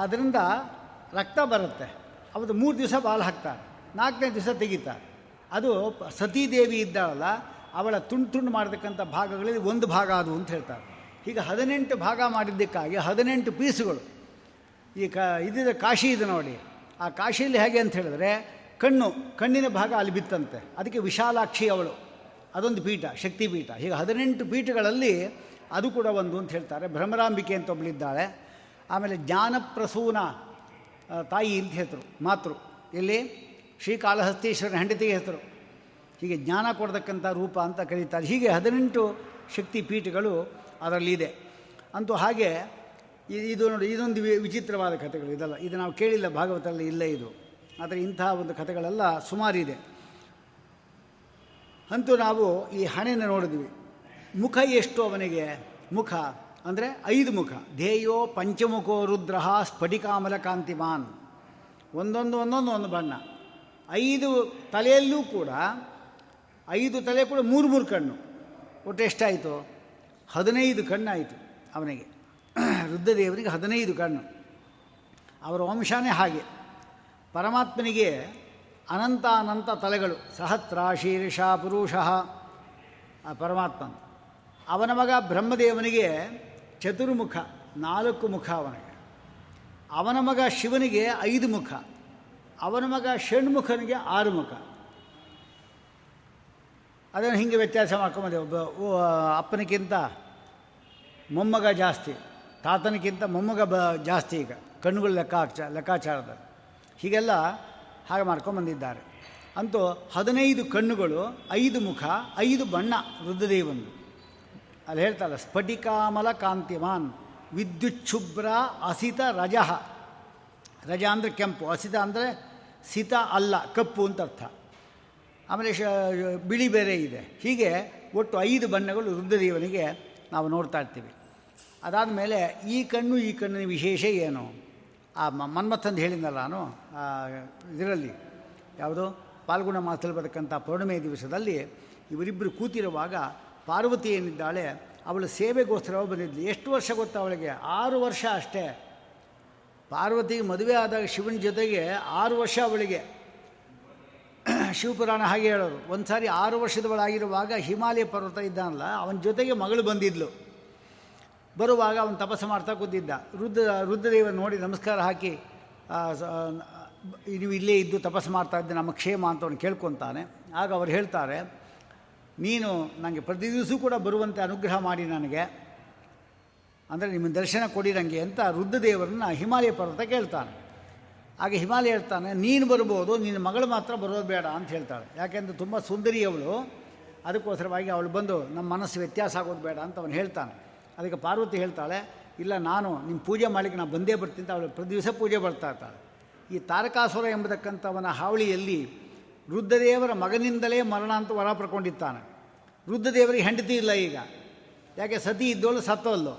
ಅದರಿಂದ ರಕ್ತ ಬರುತ್ತೆ. ಅವತ್ತು ಮೂರು ದಿವಸ ಬಾಲ್ ಹಾಕ್ತಾರೆ. ನಾಲ್ಕನೇ ದಿವಸ ತೆಗಿತಾರೆ. ಅದು ಸತೀದೇವಿ ಇದ್ದಾಳಲ್ಲ, ಅವಳ ತುಂಡು ತುಂಡು ಮಾಡತಕ್ಕಂಥ ಭಾಗಗಳಲ್ಲಿ ಒಂದು ಭಾಗ ಅದು ಅಂತ ಹೇಳ್ತಾರೆ. ಈಗ ಹದಿನೆಂಟು ಭಾಗ ಮಾಡಿದ್ದಕ್ಕಾಗಿ ಹದಿನೆಂಟು ಪೀಸುಗಳು. ಈ ಕ, ಇದ್ದಿದ್ದ ಕಾಶಿ ಇದೆ ನೋಡಿ. ಆ ಕಾಶಿಯಲ್ಲಿ ಹೇಗೆ ಅಂತ ಹೇಳಿದ್ರೆ, ಕಣ್ಣು, ಕಣ್ಣಿನ ಭಾಗ ಅಲ್ಲಿ ಬಿತ್ತಂತೆ. ಅದಕ್ಕೆ ವಿಶಾಲಾಕ್ಷಿ ಅವಳು. ಅದೊಂದು ಪೀಠ, ಶಕ್ತಿ ಪೀಠ. ಹೀಗೆ ಹದಿನೆಂಟು ಪೀಠಗಳಲ್ಲಿ ಅದು ಕೂಡ ಒಂದು ಅಂತ ಹೇಳ್ತಾರೆ. ಭ್ರಮರಾಂಬಿಕೆ ಅಂತ ಒಬ್ಬಳಿದ್ದಾಳೆ ಆಮೇಲೆ ಜ್ಞಾನಪ್ರಸೂನ ತಾಯಿ ಅಂತ ಹೇಳ್ತರು, ಮಾತೃ. ಎಲ್ಲಿ? ಶ್ರೀಕಾಳಹಸ್ತೇಶ್ವರನ ಹೆಂಡತಿಗೆ ಹೆಸರು. ಹೀಗೆ ಜ್ಞಾನ ಕೊಡತಕ್ಕಂಥ ರೂಪ ಅಂತ ಕರೀತಾರೆ. ಹೀಗೆ ಹದಿನೆಂಟು ಶಕ್ತಿ ಪೀಠಗಳು ಅದರಲ್ಲಿದೆ. ಅಂತೂ ಹಾಗೆ ಇದು ನೋಡಿ, ಇದೊಂದು ವಿಚಿತ್ರವಾದ ಕಥೆಗಳು ಇದೆಲ್ಲ. ಇದು ನಾವು ಕೇಳಿಲ್ಲ, ಭಾಗವತದಲ್ಲಿ ಇಲ್ಲ ಇದು. ಆದರೆ ಇಂತಹ ಒಂದು ಕಥೆಗಳೆಲ್ಲ ಸುಮಾರಿದೆ ಅಂತೂ ನಾವು ಈ ಹಣೆಯನ್ನು ನೋಡಿದ್ವಿ. ಮುಖ ಎಷ್ಟು ಅವನಿಗೆ? ಮುಖ ಅಂದರೆ ಐದು ಮುಖ. ಧ್ಯೇಯೋ ಪಂಚಮುಖೋ ರುದ್ರ ಸ್ಫಟಿಕಾಮಲ ಕಾಂತಿಮಾನ್ ಒಂದೊಂದು ಒಂದೊಂದು ಒಂದು ಬಣ್ಣ. ಐದು ತಲೆಯಲ್ಲೂ ಕೂಡ, ಐದು ತಲೆ ಕೂಡ ಮೂರು ಮೂರು ಕಣ್ಣು. ಒಟ್ಟು ಎಷ್ಟಾಯಿತು? ಹದಿನೈದು ಕಣ್ಣಾಯಿತು ಅವನಿಗೆ. ರುದ್ರದೇವನಿಗೆ ಹದಿನೈದು ಕಣ್ಣು. ಅವರ ವಂಶನೇ ಹಾಗೆ. ಪರಮಾತ್ಮನಿಗೆ ಅನಂತ ಅನಂತ ತಲೆಗಳು. ಸಹಸ್ರ ಶೀರ್ಷ ಪುರುಷ ಪರಮಾತ್ಮ ಅವನ ಮಗ ಬ್ರಹ್ಮದೇವನಿಗೆ ಚತುರ್ಮುಖ, ನಾಲ್ಕು ಮುಖ ಅವನಿಗೆ. ಅವನ ಮಗ ಶಿವನಿಗೆ ಐದು ಮುಖ. ಅವನ ಮಗ ಷಣ್ಮುಖನಿಗೆ ಆರು ಮುಖ ಅದನ್ನು ಹಿಂಗೆ ವ್ಯತ್ಯಾಸ ಮಾಡ್ಕೊಂಬಂದೆ, ಒಬ್ಬ ಅಪ್ಪನಿಗಿಂತ ಮೊಮ್ಮಗ ಜಾಸ್ತಿ, ತಾತನಿಗಿಂತ ಮೊಮ್ಮಗ ಬ, ಜಾಸ್ತಿ ಈಗ, ಕಣ್ಣುಗಳು ಲೆಕ್ಕ ಲೆಕ್ಕಾಚಾರದ. ಹೀಗೆಲ್ಲ ಹಾಗೆ ಮಾಡ್ಕೊಂಬಂದಿದ್ದಾರೆ. ಅಂತೂ ಹದಿನೈದು ಕಣ್ಣುಗಳು, ಐದು ಮುಖ, ಐದು ಬಣ್ಣ ವೃದ್ಧದೇವನು ಅಲ್ಲಿ ಹೇಳ್ತಾರಲ್ಲ, ಸ್ಫಟಿಕಾಮಲ ಕಾಂತಿಮಾನ್ ವಿದ್ಯುಚ್ಛುಭ್ರ ಅಸಿತ ರಜಃ. ರಜ ಅಂದರೆ ಕೆಂಪು, ಅಸಿತ ಅಂದರೆ ಸಿತ ಅಲ್ಲ, ಕಪ್ಪು ಅಂತ ಅರ್ಥ. ಆಮೇಲೆ ಶ ಬಿಳಿ ಬೇರೆ ಇದೆ. ಹೀಗೆ ಒಟ್ಟು ಐದು ಬಣ್ಣಗಳು ರುದ್ರದೇವನಿಗೆ ನಾವು ನೋಡ್ತಾ ಇರ್ತೀವಿ. ಅದಾದ ಮೇಲೆ ಈ ಕಣ್ಣು, ಈ ಕಣ್ಣಿನ ವಿಶೇಷ ಏನು? ಆ ಮನ್ಮಥಂದು ಹೇಳಿದ್ನಲ್ಲ ನಾನು ಇದರಲ್ಲಿ. ಯಾವುದು? ಪಾಲ್ಗುಣ ಮಾಸದಲ್ಲಿ ಬರತಕ್ಕಂಥ ಪೌರ್ಣಿಮೆ ದಿವಸದಲ್ಲಿ ಇವರಿಬ್ಬರು ಕೂತಿರುವಾಗ ಪಾರ್ವತಿ ಏನಿದ್ದಾಳೆ, ಅವಳ ಸೇವೆಗೋಸ್ಕರ ಬಂದಿದ್ಲು. ಎಷ್ಟು ವರ್ಷ ಗೊತ್ತಾ ಅವಳಿಗೆ? ಆರು ವರ್ಷ ಅಷ್ಟೇ. ಪಾರ್ವತಿಗೆ ಮದುವೆ ಆದಾಗ ಶಿವನ ಜೊತೆಗೆ ಆರು ವರ್ಷ ಅವಳಿಗೆ. ಶಿವಪುರಾಣ ಹಾಗೆ ಹೇಳೋರು. ಒಂದು ಸಾರಿ ಆರು ವರ್ಷದವಳಾಗಿರುವಾಗ ಹಿಮಾಲಯ ಪರ್ವತ ಇದ್ದಾನಲ್ಲ, ಅವನ ಜೊತೆಗೆ ಮಗಳು ಬಂದಿದ್ಲು. ಬರುವಾಗ ಅವನು ತಪಸ್ಸು ಮಾಡ್ತಾ ಕೂತಿದ್ದ. ರುದ್ರ ರುದ್ರದೇವ ನೋಡಿ ನಮಸ್ಕಾರ ಹಾಕಿ ನೀವು ಇಲ್ಲೇ ಇದ್ದು ತಪಸ್ಸು ಮಾಡ್ತಾ ಇದ್ದೆ, ನಮ್ಮ ಕ್ಷೇಮ ಅಂತ ಅವನು ಕೇಳ್ಕೊತಾನೆ. ಆಗ ಅವ್ರು ಹೇಳ್ತಾರೆ, ನೀನು ನನಗೆ ಪ್ರತಿ ದಿವಸೂ ಕೂಡ ಬರುವಂತೆ ಅನುಗ್ರಹ ಮಾಡಿ ನನಗೆ. ಅಂದರೆ ನಿಮ್ಮ ದರ್ಶನ ಕೊಡಿರಂಗೆ ಅಂತ ರುದ್ರದೇವರನ್ನ ಹಿಮಾಲಯ ಪರ್ವತ ಕೇಳ್ತಾನೆ. ಆಗ ಹಿಮಾಲಯ ಹೇಳ್ತಾನೆ, ನೀನು ಬರ್ಬೋದು, ನಿನ್ನ ಮಗಳು ಮಾತ್ರ ಬರೋದು ಬೇಡ ಅಂತ ಹೇಳ್ತಾಳೆ. ಯಾಕೆಂದರೆ ತುಂಬ ಸುಂದರಿ ಅವಳು. ಅದಕ್ಕೋಸ್ಕರವಾಗಿ ಅವಳು ಬಂದು, ನಮ್ಮ ಮನಸ್ಸು ವ್ಯತ್ಯಾಸ ಆಗೋದು ಬೇಡ ಅಂತ ಅವನು ಹೇಳ್ತಾನೆ. ಅದಕ್ಕೆ ಪಾರ್ವತಿ ಹೇಳ್ತಾಳೆ, ಇಲ್ಲ, ನಾನು ನಿಮ್ಮ ಪೂಜೆ ಮಾಡಲಿಕ್ಕೆ ನಾನು ಬಂದೇ ಬರ್ತೀನಿ ಅಂತ ಅವಳು ಪ್ರತಿ ದಿವಸ ಪೂಜೆ ಬರ್ತಾ ಇರ್ತಾಳೆ. ಈ ತಾರಕಾಸುರ ಎಂಬತಕ್ಕಂಥವನ ಹಾವಳಿಯಲ್ಲಿ ರುದ್ರದೇವರ ಮಗನಿಂದಲೇ ಮರಣ ಅಂತ ವರ ಪಡ್ಕೊಂಡಿದ್ದಾನೆ ರುದ್ರದೇವರಿಗೆ ಹೆಂಡತಿ ಇಲ್ಲ ಈಗ. ಯಾಕೆ, ಸತಿ ಇದ್ದೋಳು ಸತ್ತೋಲ್ಲು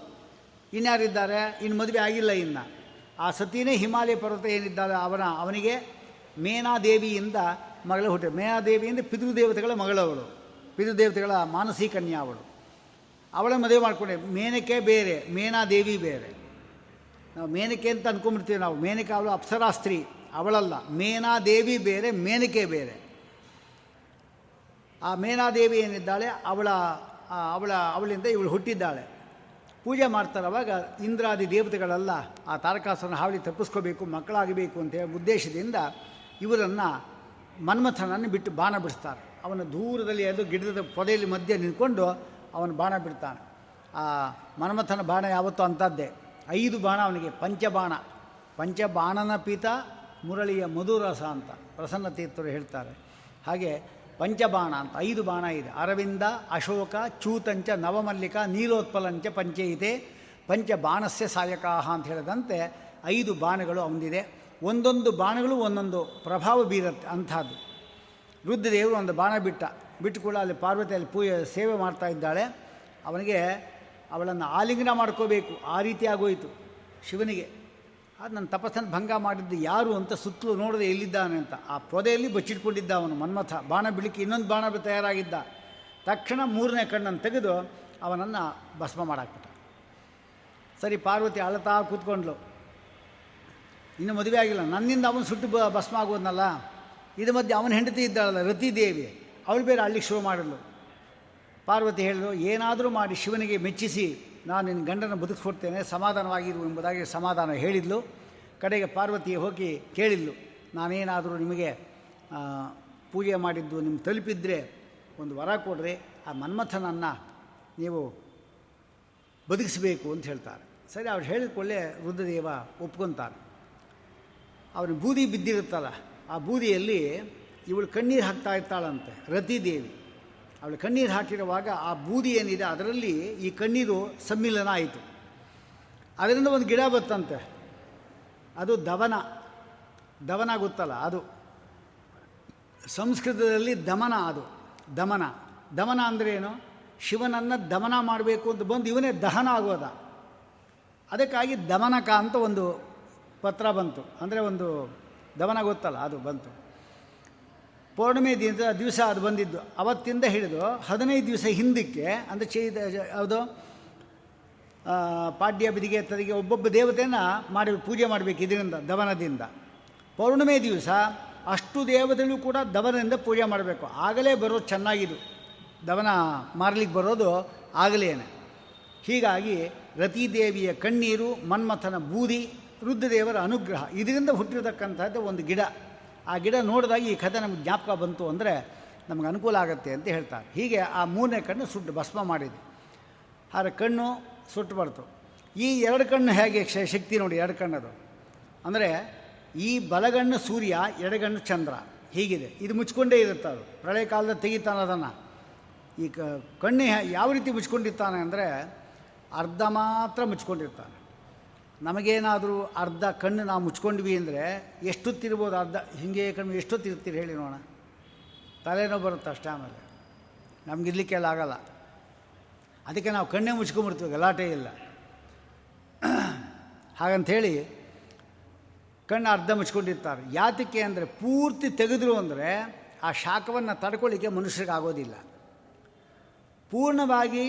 ಇನ್ಯಾರಿದ್ದಾರೆ? ಇನ್ನು ಮದುವೆ ಆಗಿಲ್ಲ ಇನ್ನು. ಆ ಸತಿನೇ ಹಿಮಾಲಯ ಪರ್ವತ ಏನಿದ್ದಾಳೆ ಅವನ, ಅವನಿಗೆ ಮೇನಾದೇವಿಯಿಂದ ಮಗಳು ಹುಟ್ಟ, ಮೇನಾದೇವಿಯಿಂದ ಪಿತೃದೇವತೆಗಳ ಮಗಳವಳು ಪಿತೃದೇವತೆಗಳ ಮಾನಸಿ ಕನ್ಯಾ ಅವಳು. ಅವಳ ಮದುವೆ ಮಾಡ್ಕೊಂಡೆ. ಮೇನಕೆ ಬೇರೆ, ಮೇನಾದೇವಿ ಬೇರೆ. ನಾವು ಮೇನಕೆ ಅಂತ ಅಂದ್ಕೊಂಡ್ಬಿಡ್ತೀವಿ ನಾವು. ಮೇನಕೆ ಅವಳು ಅಪ್ಸರಾ ಸ್ತ್ರೀ, ಅವಳಲ್ಲ. ಮೇನಾದೇವಿ ಬೇರೆ, ಮೇನಕೆ ಬೇರೆ. ಆ ಮೇನಾದೇವಿ ಏನಿದ್ದಾಳೆ? ಅವಳ ಅವಳ, ಅವಳಿಂದ ಇವಳು ಹುಟ್ಟಿದ್ದಾಳೆ. ಪೂಜೆ ಮಾಡ್ತಾರೆ ಅವಾಗ ಇಂದ್ರಾದಿ ದೇವತೆಗಳೆಲ್ಲ ಆ ತಾರಕಾಸನ ಹಾವಳಿ ತಪ್ಪಿಸ್ಕೋಬೇಕು, ಮಕ್ಕಳಾಗಬೇಕು ಅಂತ ಹೇಳಿ ಉದ್ದೇಶದಿಂದ ಇವರನ್ನು ಮನ್ಮಥನನ್ನು ಬಿಟ್ಟು ಬಾಣ ಬಿಡಿಸ್ತಾರೆ. ಅವನ ದೂರದಲ್ಲಿ ಅದು ಗಿಡದ ಪೊದೆಯಲ್ಲಿ ಮಧ್ಯೆ ನಿಂತ್ಕೊಂಡು ಅವನು ಬಾಣ ಬಿಡ್ತಾನೆ. ಆ ಮನ್ಮಥನ ಬಾಣ ಯಾವತ್ತೂ ಅಂಥದ್ದೇ. ಐದು ಬಾಣ ಅವನಿಗೆ, ಪಂಚಬಾಣ. ಪಂಚಬಾಣನ ಪೀತ ಮುರಳಿಯ ಮಧುರಸ ಅಂತ ಪ್ರಸನ್ನ ತೀರ್ಥರು ಹೇಳ್ತಾರೆ. ಹಾಗೆ ಪಂಚಬಾಣ ಅಂತ, ಐದು ಬಾಣ ಇದೆ. ಅರವಿಂದ, ಅಶೋಕ, ಚೂತಂಚ, ನವಮಲ್ಲಿಕ, ನೀಲೋತ್ಪಲಂಚ, ಪಂಚಯಿತೆ, ಪಂಚಬಾಣಸ್ಯ ಸಾಯಕಾಹ ಅಂತ ಹೇಳಿದಂತೆ ಐದು ಬಾಣಗಳು ಅವನಿದೆ ಒಂದೊಂದು ಬಾಣಗಳು ಒಂದೊಂದು ಪ್ರಭಾವ ಬೀರುತ್ತೆ ಅಂಥದ್ದು. ರುದ್ರದೇವರು ಒಂದು ಬಾಣ ಬಿಟ್ಟ. ಬಿಟ್ಟು ಕೂಡ ಅಲ್ಲಿ ಪಾರ್ವತಿಯಲ್ಲಿ ಪೂಜೆ, ಸೇವೆ ಮಾಡ್ತಾ ಇದ್ದಾಳೆ. ಅವನಿಗೆ ಅವಳನ್ನು ಆಲಿಂಗನ ಮಾಡ್ಕೋಬೇಕು. ಆ ರೀತಿ ಆಗೋಯಿತು ಶಿವನಿಗೆ. ಅದು ನನ್ನ ತಪಸ್ಸನ್ನು ಭಂಗ ಮಾಡಿದ್ದು ಯಾರು ಅಂತ ಸುತ್ತಲೂ ನೋಡದೆ ಎಲ್ಲಿದ್ದಾನೆ ಅಂತ. ಆ ಪೊದೆಯಲ್ಲಿ ಬಚ್ಚಿಟ್ಕೊಂಡಿದ್ದ ಅವನು ಮನ್ಮಥ. ಬಾಣ ಬಿಳಿಕೆ ಇನ್ನೊಂದು ಬಾಣ ತಯಾರಾಗಿದ್ದ. ತಕ್ಷಣ ಮೂರನೇ ಕಣ್ಣನ್ನು ತೆಗೆದು ಅವನನ್ನು ಭಸ್ಮ ಮಾಡಾಕ್ಬಿಟ್ಟ. ಸರಿ, ಪಾರ್ವತಿ ಅಳತಾ ಕೂತ್ಕೊಂಡ್ಲು. ಇನ್ನು ಮದುವೆ ಆಗಿಲ್ಲ. ನನ್ನಿಂದ ಅವನು ಸುಟ್ಟು ಬ ಭಸ್ಮ ಆಗೋದ್ನಲ್ಲ. ಇದು ಮಧ್ಯೆ ಅವನ ಹೆಂಡತಿ ಇದ್ದಾಳಲ್ಲ ರತಿದೇವಿ ಅವಳು ಬೇರೆ ಅಳ್ಳಿಗೆ ಶುರು ಮಾಡಿದ್ಲು. ಪಾರ್ವತಿ ಹೇಳಿದ್ರು ಏನಾದರೂ ಮಾಡಿ ಶಿವನಿಗೆ ಮೆಚ್ಚಿಸಿ. ನಾನು ನಿನ್ನ ಗಂಡನ ಬದುಕಿಸ್ಕೊಡ್ತೇನೆ, ಸಮಾಧಾನವಾಗಿರು ಎಂಬುದಾಗಿ ಸಮಾಧಾನ ಹೇಳಿದ್ಲು. ಕಡೆಗೆ ಪಾರ್ವತಿ ಹೋಗಿ ಕೇಳಿದ್ಲು, ನಾನೇನಾದರೂ ನಿಮಗೆ ಪೂಜೆ ಮಾಡಿದ್ದು ನಿಮ್ಗೆ ತಲುಪಿದ್ರೆ ಒಂದು ವರ ಕೊಡ್ರಿ, ಆ ಮನ್ಮಥನನ್ನು ನೀವು ಬದುಕಿಸಬೇಕು ಅಂತ ಹೇಳ್ತಾರೆ. ಸರಿ, ಅವ್ರು ಹೇಳಿಕೊಳ್ಳೆ ರುದ್ರದೇವ ಒಪ್ಕೊತಾರೆ ಅವನು ಬೂದಿ ಬಿದ್ದಿರುತ್ತಲ್ಲ, ಆ ಬೂದಿಯಲ್ಲಿ ಇವಳು ಕಣ್ಣೀರು ಹಾಕ್ತಾ ಇರ್ತಾಳಂತೆ, ರತಿದೇವಿ. ಅವಳು ಕಣ್ಣೀರು ಹಾಕಿರುವಾಗ ಆ ಬೂದಿ ಏನಿದೆ ಅದರಲ್ಲಿ ಈ ಕಣ್ಣೀರು ಸಮ್ಮಿಲನ ಆಯಿತು. ಅದರಿಂದ ಒಂದು ಗಿಡ ಬತ್ತಂತೆ. ಅದು ದವನ. ದವನ ಗೊತ್ತಲ್ಲ ಅದು. ಸಂಸ್ಕೃತದಲ್ಲಿ ದಮನ ಅದು. ದಮನ. ದಮನ ಅಂದರೆ ಏನು? ಶಿವನನ್ನು ದಮನ ಮಾಡಬೇಕು ಅಂತ ಬಂದು ಇವನೇ ದಹನ ಆಗೋದ. ಅದಕ್ಕಾಗಿ ದಮನಕ ಅಂತ ಒಂದು ಪತ್ರ ಬಂತು. ಅಂದರೆ ಒಂದು ದಮನ ಗೊತ್ತಲ್ಲ ಅದು ಬಂತು. ಪೌರ್ಣಿಮೆ ದಿನ ದಿವಸ ಅದು ಬಂದಿದ್ದು. ಅವತ್ತಿಂದ ಹಿಡಿದು ಹದಿನೈದು ದಿವಸ ಹಿಂದಕ್ಕೆ ಅಂದರೆ ಚೈ ಯಾವುದು ಪಾಡ್ಯ ಬಿದಿಗೆ ತದಿಗೆ ಒಬ್ಬೊಬ್ಬ ದೇವತೆಯನ್ನು ಮಾಡಿ, ಪೂಜೆ ಮಾಡಬೇಕು ಇದರಿಂದ, ದವನದಿಂದ. ಪೌರ್ಣಿಮೆ ದಿವಸ ಅಷ್ಟು ದೇವತೆಗಳು ಕೂಡ ದವನದಿಂದ ಪೂಜೆ ಮಾಡಬೇಕು. ಆಗಲೇ ಬರೋದು ಚೆನ್ನಾಗಿದು ದವನ ಮಾರಲಿಕ್ಕೆ ಬರೋದು ಆಗಲೇನೆ. ಹೀಗಾಗಿ ರತಿದೇವಿಯ ಕಣ್ಣೀರು, ಮನ್ಮಥನ ಬೂದಿ, ರುದ್ರದೇವರ ಅನುಗ್ರಹ, ಇದರಿಂದ ಹುಟ್ಟಿರತಕ್ಕಂಥದ್ದು ಒಂದು ಗಿಡ. ಆ ಗಿಡ ನೋಡಿದಾಗ ಈ ಕಥೆ ನಮಗೆ ಜ್ಞಾಪಕ ಬಂತು ಅಂದರೆ ನಮಗೆ ಅನುಕೂಲ ಆಗುತ್ತೆ ಅಂತ ಹೇಳ್ತಾರೆ. ಹೀಗೆ ಆ ಮೂರನೇ ಕಣ್ಣು ಸುಟ್ಟು ಭಸ್ಮ ಮಾಡಿದೆ ಆದರೆ ಕಣ್ಣು ಸುಟ್ಟು ಬರ್ತು. ಈ ಎರಡು ಕಣ್ಣು ಹೇಗೆ ಶಕ್ತಿ ನೋಡಿ, ಎರಡು ಕಣ್ಣದು. ಅಂದರೆ ಈ ಬಲಗಣ್ಣು ಸೂರ್ಯ, ಎಡಗಣ್ಣು ಚಂದ್ರ. ಹೀಗಿದೆ. ಇದು ಮುಚ್ಕೊಂಡೇ ಇರುತ್ತೆ ಅದು. ಪ್ರಳಯ ಕಾಲದ ತೆಗಿತಾನೆ ಅದನ್ನು ಈ ಕಣ್ಣು ಯಾವ ರೀತಿ ಮುಚ್ಕೊಂಡಿರ್ತಾನೆ ಅಂದರೆ ಅರ್ಧ ಮಾತ್ರ ಮುಚ್ಕೊಂಡಿರ್ತಾನೆ. ನಮಗೇನಾದರೂ ಅರ್ಧ ಕಣ್ಣು ನಾವು ಮುಚ್ಕೊಂಡ್ವಿ ಅಂದರೆ ಎಷ್ಟೊತ್ತಿರ್ಬೋದು ಅರ್ಧ? ಹಿಂಗೆ ಕಣ್ಣು ಎಷ್ಟೊತ್ತಿರ್ತೀರಿ ಹೇಳಿ ನೋಡೋಣ. ತಲೆನೋವು ಬರುತ್ತೆ ಅಷ್ಟೇ ಆಮೇಲೆ? ನಮಗಿರ್ಲಿಕ್ಕೆಲ್ಲ ಆಗಲ್ಲ. ಅದಕ್ಕೆ ನಾವು ಕಣ್ಣೇ ಮುಚ್ಕೊಂಬಿಡ್ತೀವಿ ಗಲಾಟೆ ಇಲ್ಲ. ಹಾಗಂಥೇಳಿ ಕಣ್ಣು ಅರ್ಧ ಮುಚ್ಕೊಂಡಿರ್ತಾರೆ. ಯಾತಕ್ಕೆ ಅಂದರೆ ಪೂರ್ತಿ ತೆಗೆದ್ರು ಅಂದರೆ ಆ ಶಾಖವನ್ನು ತಡ್ಕೊಳ್ಳಿಕ್ಕೆ ಮನುಷ್ಯರಿಗೆ ಆಗೋದಿಲ್ಲ ಪೂರ್ಣವಾಗಿ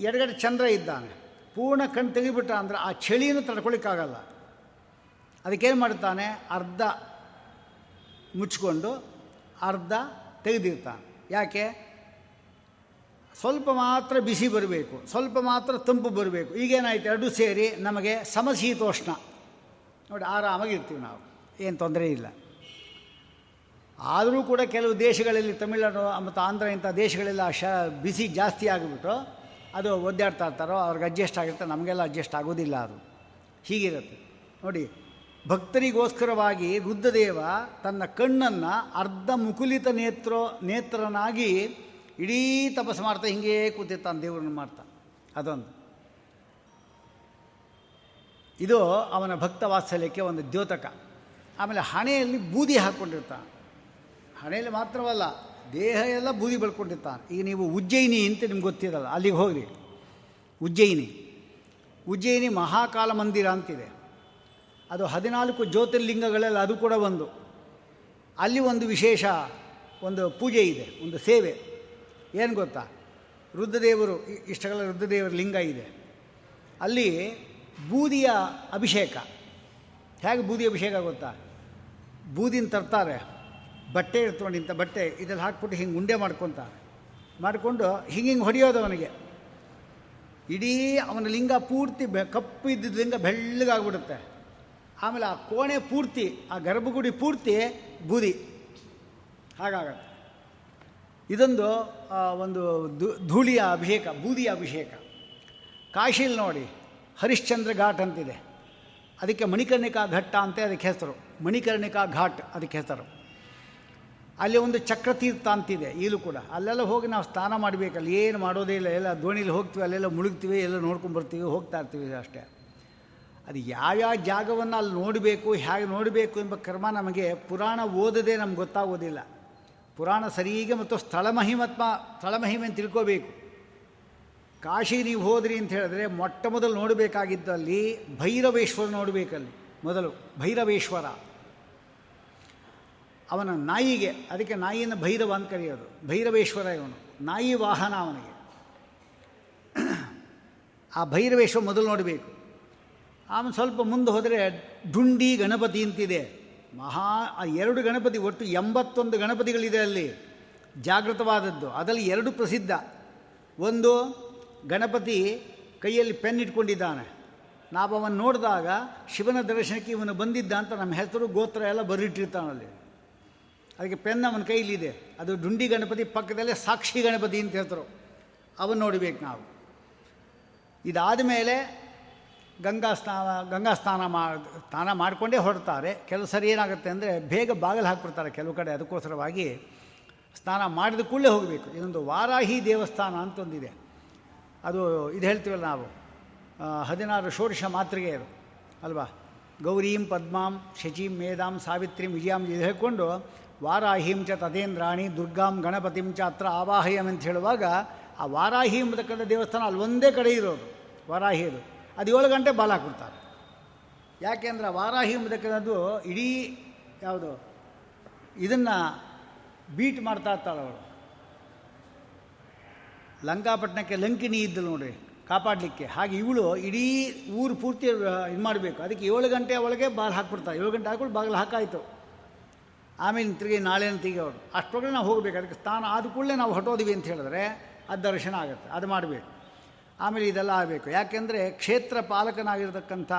ಎಡಗಡೆ ಚಂದ್ರ ಇದ್ದಾನೆ. ಪೂರ್ಣ ಕಣ್ಣು ತೆಗಿಬಿಟ್ಟ ಅಂದರೆ ಆ ಚಳಿಯನ್ನು ತಡ್ಕೊಳಿಕ್ಕಾಗಲ್ಲ ಅದಕ್ಕೇನು ಮಾಡ್ತಾನೆ? ಅರ್ಧ ಮುಚ್ಕೊಂಡು ಅರ್ಧ ತೆಗೆದಿರ್ತಾನೆ. ಯಾಕೆ? ಸ್ವಲ್ಪ ಮಾತ್ರ ಬಿಸಿ ಬರಬೇಕು, ಸ್ವಲ್ಪ ಮಾತ್ರ ತಂಪು ಬರಬೇಕು. ಈಗೇನಾಯ್ತು? ಎರಡು ಸೇರಿ ನಮಗೆ ಸಮಶೀತೋಷ್ಣ. ನೋಡಿ, ಆರಾಮಾಗಿರ್ತೀವಿ ನಾವು, ಏನು ತೊಂದರೆ ಇಲ್ಲ. ಆದರೂ ಕೂಡ ಕೆಲವು ದೇಶಗಳಲ್ಲಿ ತಮಿಳುನಾಡು ಮತ್ತು ಆಂಧ್ರ ಇಂಥ ದೇಶಗಳೆಲ್ಲ ಶ, ಬಿಸಿ ಜಾಸ್ತಿ ಆಗಿಬಿಟ್ಟು ಅದು ಒದ್ದಾಡ್ತಾ ಇರ್ತಾರೋ, ಅವ್ರಿಗೆ ಅಡ್ಜಸ್ಟ್ ಆಗಿರುತ್ತೆ, ನಮಗೆಲ್ಲ ಅಡ್ಜಸ್ಟ್ ಆಗೋದಿಲ್ಲ ಅದು. ಹೀಗಿರುತ್ತೆ. ನೋಡಿ, ಭಕ್ತರಿಗೋಸ್ಕರವಾಗಿ ರುದ್ರದೇವ ತನ್ನ ಕಣ್ಣನ್ನು ಅರ್ಧ ಮುಕುಲಿತ ನೇತ್ರೋ, ನೇತ್ರನಾಗಿ ಇಡೀ ತಪಸ್ಸು ಮಾಡ್ತಾ ಹಿಂಗೇ ಕೂತಿರ್ತಾನೆ, ದೇವರನ್ನು ಮಾಡ್ತಾ. ಅದೊಂದು. ಇದು ಅವನ ಭಕ್ತ ವಾತ್ಸಲ್ಯಕ್ಕೆ ಒಂದು ದ್ಯೋತಕ. ಆಮೇಲೆ ಹಣೆಯಲ್ಲಿ ಬೂದಿ ಹಾಕ್ಕೊಂಡಿರ್ತಾನೆ ಹಣೆಯಲ್ಲಿ ಮಾತ್ರವಲ್ಲ ದೇಹ ಎಲ್ಲ ಬೂದಿ ಬಳ್ಕೊಂಡಿರ್ತಾನೆ ಈಗ ನೀವು ಉಜ್ಜಯಿನಿ ಅಂತ ನಿಮ್ಗೆ ಗೊತ್ತಿರಲ್ಲ, ಅಲ್ಲಿಗೆ ಹೋಗ್ರಿ. ಉಜ್ಜಯಿನಿ. ಉಜ್ಜಯಿನಿ ಮಹಾಕಾಲ ಮಂದಿರ ಅಂತಿದೆ. ಅದು ಹದಿನಾಲ್ಕು ಜ್ಯೋತಿರ್ಲಿಂಗಗಳಲ್ಲಿ ಅದು ಕೂಡ ಒಂದು. ಅಲ್ಲಿ ಒಂದು ವಿಶೇಷ ಒಂದು ಪೂಜೆ ಇದೆ, ಒಂದು ಸೇವೆ. ಏನು ಗೊತ್ತಾ? ರುದ್ರದೇವರು ಇಷ್ಟಗಳ ರುದ್ರದೇವರ ಲಿಂಗ ಇದೆ. ಅಲ್ಲಿ ಬೂದಿಯ ಅಭಿಷೇಕ. ಹೇಗೆ ಬೂದಿ ಅಭಿಷೇಕ ಗೊತ್ತಾ? ಬೂದಿನ ತರ್ತಾರೆ. ಬಟ್ಟೆ ಇರ್ತೊಂಡು ಇಂಥ ಬಟ್ಟೆ ಇದ್ರಲ್ಲಿ ಹಾಕ್ಬಿಟ್ಟು ಹಿಂಗೆ ಉಂಡೆ ಮಾಡ್ಕೊತ ಮಾಡಿಕೊಂಡು ಹಿಂಗೆ ಹಿಂಗೆ ಹೊಡೆಯೋದು ಅವನಿಗೆ. ಇಡೀ ಅವನ ಲಿಂಗ ಪೂರ್ತಿ ಬೆ, ಕಪ್ಪು ಇದ್ದಿದ್ದ ಲಿಂಗ ಬೆಳ್ಳಗಾಗ್ಬಿಡುತ್ತೆ. ಆಮೇಲೆ ಆ ಕೋಣೆ ಪೂರ್ತಿ, ಆ ಗರ್ಭಗುಡಿ ಪೂರ್ತಿ ಬೂದಿ. ಹಾಗಾಗತ್ತೆ. ಇದೊಂದು ಒಂದು ಧೂಳಿಯ ಅಭಿಷೇಕ, ಬೂದಿಯ ಅಭಿಷೇಕ. ಕಾಶಿಲ್ ನೋಡಿ, ಹರಿಶ್ಚಂದ್ರ ಘಾಟ್ ಅಂತಿದೆ. ಅದಕ್ಕೆ ಮಣಿಕರ್ಣಿಕಾ ಘಟ್ಟ ಅಂತ ಅದಕ್ಕೆ ಹೆಸರು. ಮಣಿಕರ್ಣಿಕಾ ಘಾಟ್ ಅದಕ್ಕೆ ಹೆಸರು. ಅಲ್ಲಿ ಒಂದು ಚಕ್ರತೀರ್ಥ ಅಂತಿದೆ, ಈಗಲೂ ಕೂಡ. ಅಲ್ಲೆಲ್ಲ ಹೋಗಿ ನಾವು ಸ್ನಾನ ಮಾಡಬೇಕಲ್ಲ, ಏನು ಮಾಡೋದೇ ಇಲ್ಲ, ಎಲ್ಲ ದೋಣಿಲಿ ಹೋಗ್ತೀವಿ, ಅಲ್ಲೆಲ್ಲ ಮುಳುಗ್ತೀವಿ, ಎಲ್ಲ ನೋಡ್ಕೊಂಡು ಬರ್ತೀವಿ, ಹೋಗ್ತಾ ಇರ್ತೀವಿ ಅಷ್ಟೇ. ಅದು ಯಾವ್ಯಾವ ಜಾಗವನ್ನು ಅಲ್ಲಿ ನೋಡಬೇಕು, ಹೇಗೆ ನೋಡಬೇಕು ಎಂಬ ಕರ್ಮ ನಮಗೆ ಪುರಾಣ ಓದದೇ ನಮ್ಗೆ ಗೊತ್ತಾಗೋದಿಲ್ಲ. ಪುರಾಣ ಸರಿಗೆ ಮತ್ತು ಸ್ಥಳ ಮಹಿಮತ್ಮ, ಸ್ಥಳ ಮಹಿಮೆ ಅಂತ ತಿಳ್ಕೋಬೇಕು. ಕಾಶಿ ನೀವು ಹೋದ್ರಿ ಅಂತ ಹೇಳಿದ್ರೆ ಮೊಟ್ಟ ಮೊದಲು ನೋಡಬೇಕಾಗಿದ್ದಲ್ಲಿ ಭೈರವೇಶ್ವರ ನೋಡಬೇಕಲ್ಲಿ, ಮೊದಲು ಭೈರವೇಶ್ವರ. ಅವನ ನಾಯಿಗೆ, ಅದಕ್ಕೆ ನಾಯಿಯನ್ನು ಭೈರವ ಅಂತ ಕರೆಯೋದು. ಭೈರವೇಶ್ವರ ಇವನು. ನಾಯಿ ವಾಹನ ಅವನಿಗೆ. ಆ ಭೈರವೇಶ್ವರ ಮೊದಲು ನೋಡಬೇಕು. ಅವನು ಸ್ವಲ್ಪ ಮುಂದೆ ಹೋದರೆ ಡುಂಡಿ ಗಣಪತಿ ಅಂತಿದೆ. ಮಹಾ, ಆ ಎರಡು ಗಣಪತಿ, ಒಟ್ಟು ಎಂಬತ್ತೊಂದು ಗಣಪತಿಗಳಿದೆ ಅಲ್ಲಿ. ಜಾಗೃತವಾದದ್ದು. ಅದರಲ್ಲಿ ಎರಡು ಪ್ರಸಿದ್ಧ. ಒಂದು ಗಣಪತಿ ಕೈಯಲ್ಲಿ ಪೆನ್ ಇಟ್ಕೊಂಡಿದ್ದಾನೆ. ನಾವು ಅವನು ನೋಡಿದಾಗ ಶಿವನ ದರ್ಶನಕ್ಕೆ ಇವನು ಬಂದಿದ್ದ ಅಂತ ನಮ್ಮ ಹೆಸರು, ಗೋತ್ರ ಎಲ್ಲ ಬರಿಟ್ಟಿರ್ತಾನಲ್ಲಿ ಅದಕ್ಕೆ ಪೆನ್ ಅವನ ಕೈಲಿದೆ ಅದು ಡುಂಡಿ ಗಣಪತಿ ಪಕ್ಕದಲ್ಲೇ ಸಾಕ್ಷಿ ಗಣಪತಿ ಅಂತ ಹೇಳ್ತರು, ಅವನು ನೋಡಬೇಕು ನಾವು. ಇದಾದ ಮೇಲೆ ಗಂಗಾ ಸ್ನಾನ ಗಂಗಾ ಸ್ನಾನ ಮಾ, ಸ್ನಾನ ಮಾಡಿಕೊಂಡೇ ಹೊರಡ್ತಾರೆ. ಕೆಲವು ಸರಿ ಏನಾಗುತ್ತೆ ಅಂದರೆ ಬೇಗ ಬಾಗಿಲು ಹಾಕ್ಬಿಡ್ತಾರೆ ಕೆಲವು ಕಡೆ ಅದಕ್ಕೋಸ್ಕರವಾಗಿ. ಸ್ನಾನ ಮಾಡಿದ ಕೂಡಲೇ ಹೋಗಬೇಕು. ಇದೊಂದು ವಾರಾಹಿ ದೇವಸ್ಥಾನ ಅಂತ ಒಂದಿದೆ ಅದು ಇದು ಹೇಳ್ತೀವಲ್ಲ ನಾವು ಹದಿನಾರು ಷೋಡಶ ಮಾತ್ರೆಗೆ ಅದು, ಅಲ್ವಾ? ಗೌರೀಂ ಪದ್ಮಾಂ ಶಚೀಂ ಮೇಧಾಂ ಸಾವಿತ್ರಿಂ ವಿಜಯಾಂ ಇದು ಹೇಳ್ಕೊಂಡು ವಾರಾಹಿಂ ಚ ತದೇಂದ್ರಾಣಿ ದುರ್ಗಾಂ ಗಣಪತಿಂ ಚ ಅತ್ರ ಆವಾಹಯಂ ಅಂತ ಹೇಳುವಾಗ ಆ ವಾರಾಹಿ ಎಂಬತಕ್ಕಂಥ ದೇವಸ್ಥಾನ ಅಲ್ಲಿ ಒಂದೇ ಕಡೆ ಇರೋದು ವಾರಾಹಿದು ಅದು. ಏಳು ಗಂಟೆ ಬಾಲ ಕೊಡ್ತಾರೆ. ಯಾಕೆಂದ್ರೆ ವಾರಾಹಿ ಎಂಬತಕ್ಕಂಥದ್ದು ಇಡೀ ಯಾವುದು, ಇದನ್ನು ಬೀಟ್ ಮಾಡ್ತಾ ಇರ್ತಾಳೆ ಅವಳು. ಲಂಕಾಪಟ್ಟಣಕ್ಕೆ ಲಂಕಿನಿ ಇದ್ದಳು ನೋಡ್ರಿ, ಕಾಪಾಡಲಿಕ್ಕೆ. ಹಾಗೆ ಇವಳು ಇಡೀ ಊರು ಪೂರ್ತಿ ಇದು ಮಾಡಬೇಕು ಅದಕ್ಕೆ ಏಳು ಗಂಟೆ ಒಳಗೆ ಬಾಗಿಲು ಹಾಕ್ಬಿಡ್ತಾರೆ. ಏಳು ಗಂಟೆ ಹಾಕೊಂಡು ಬಾಗಿಲು ಹಾಕಾಯಿತು. ಆಮೇಲೆ ತಿರುಗಿ ನಾಳೆನ ಅವರು ಅಷ್ಟೊಳಗೆ ನಾವು ಹೋಗಬೇಕು. ಅದಕ್ಕೆ ಸ್ಥಾನ ಆದ ಕೂಡಲೇ ನಾವು ಹೊಟ್ಟೋದಿವಿ ಅಂತ ಹೇಳಿದ್ರೆ ಅದು ದರ್ಶನ ಆಗುತ್ತೆ. ಅದು ಮಾಡಬೇಕು. ಆಮೇಲೆ ಇದೆಲ್ಲ ಆಗಬೇಕು. ಯಾಕೆಂದರೆ ಕ್ಷೇತ್ರ ಪಾಲಕನಾಗಿರ್ತಕ್ಕಂಥ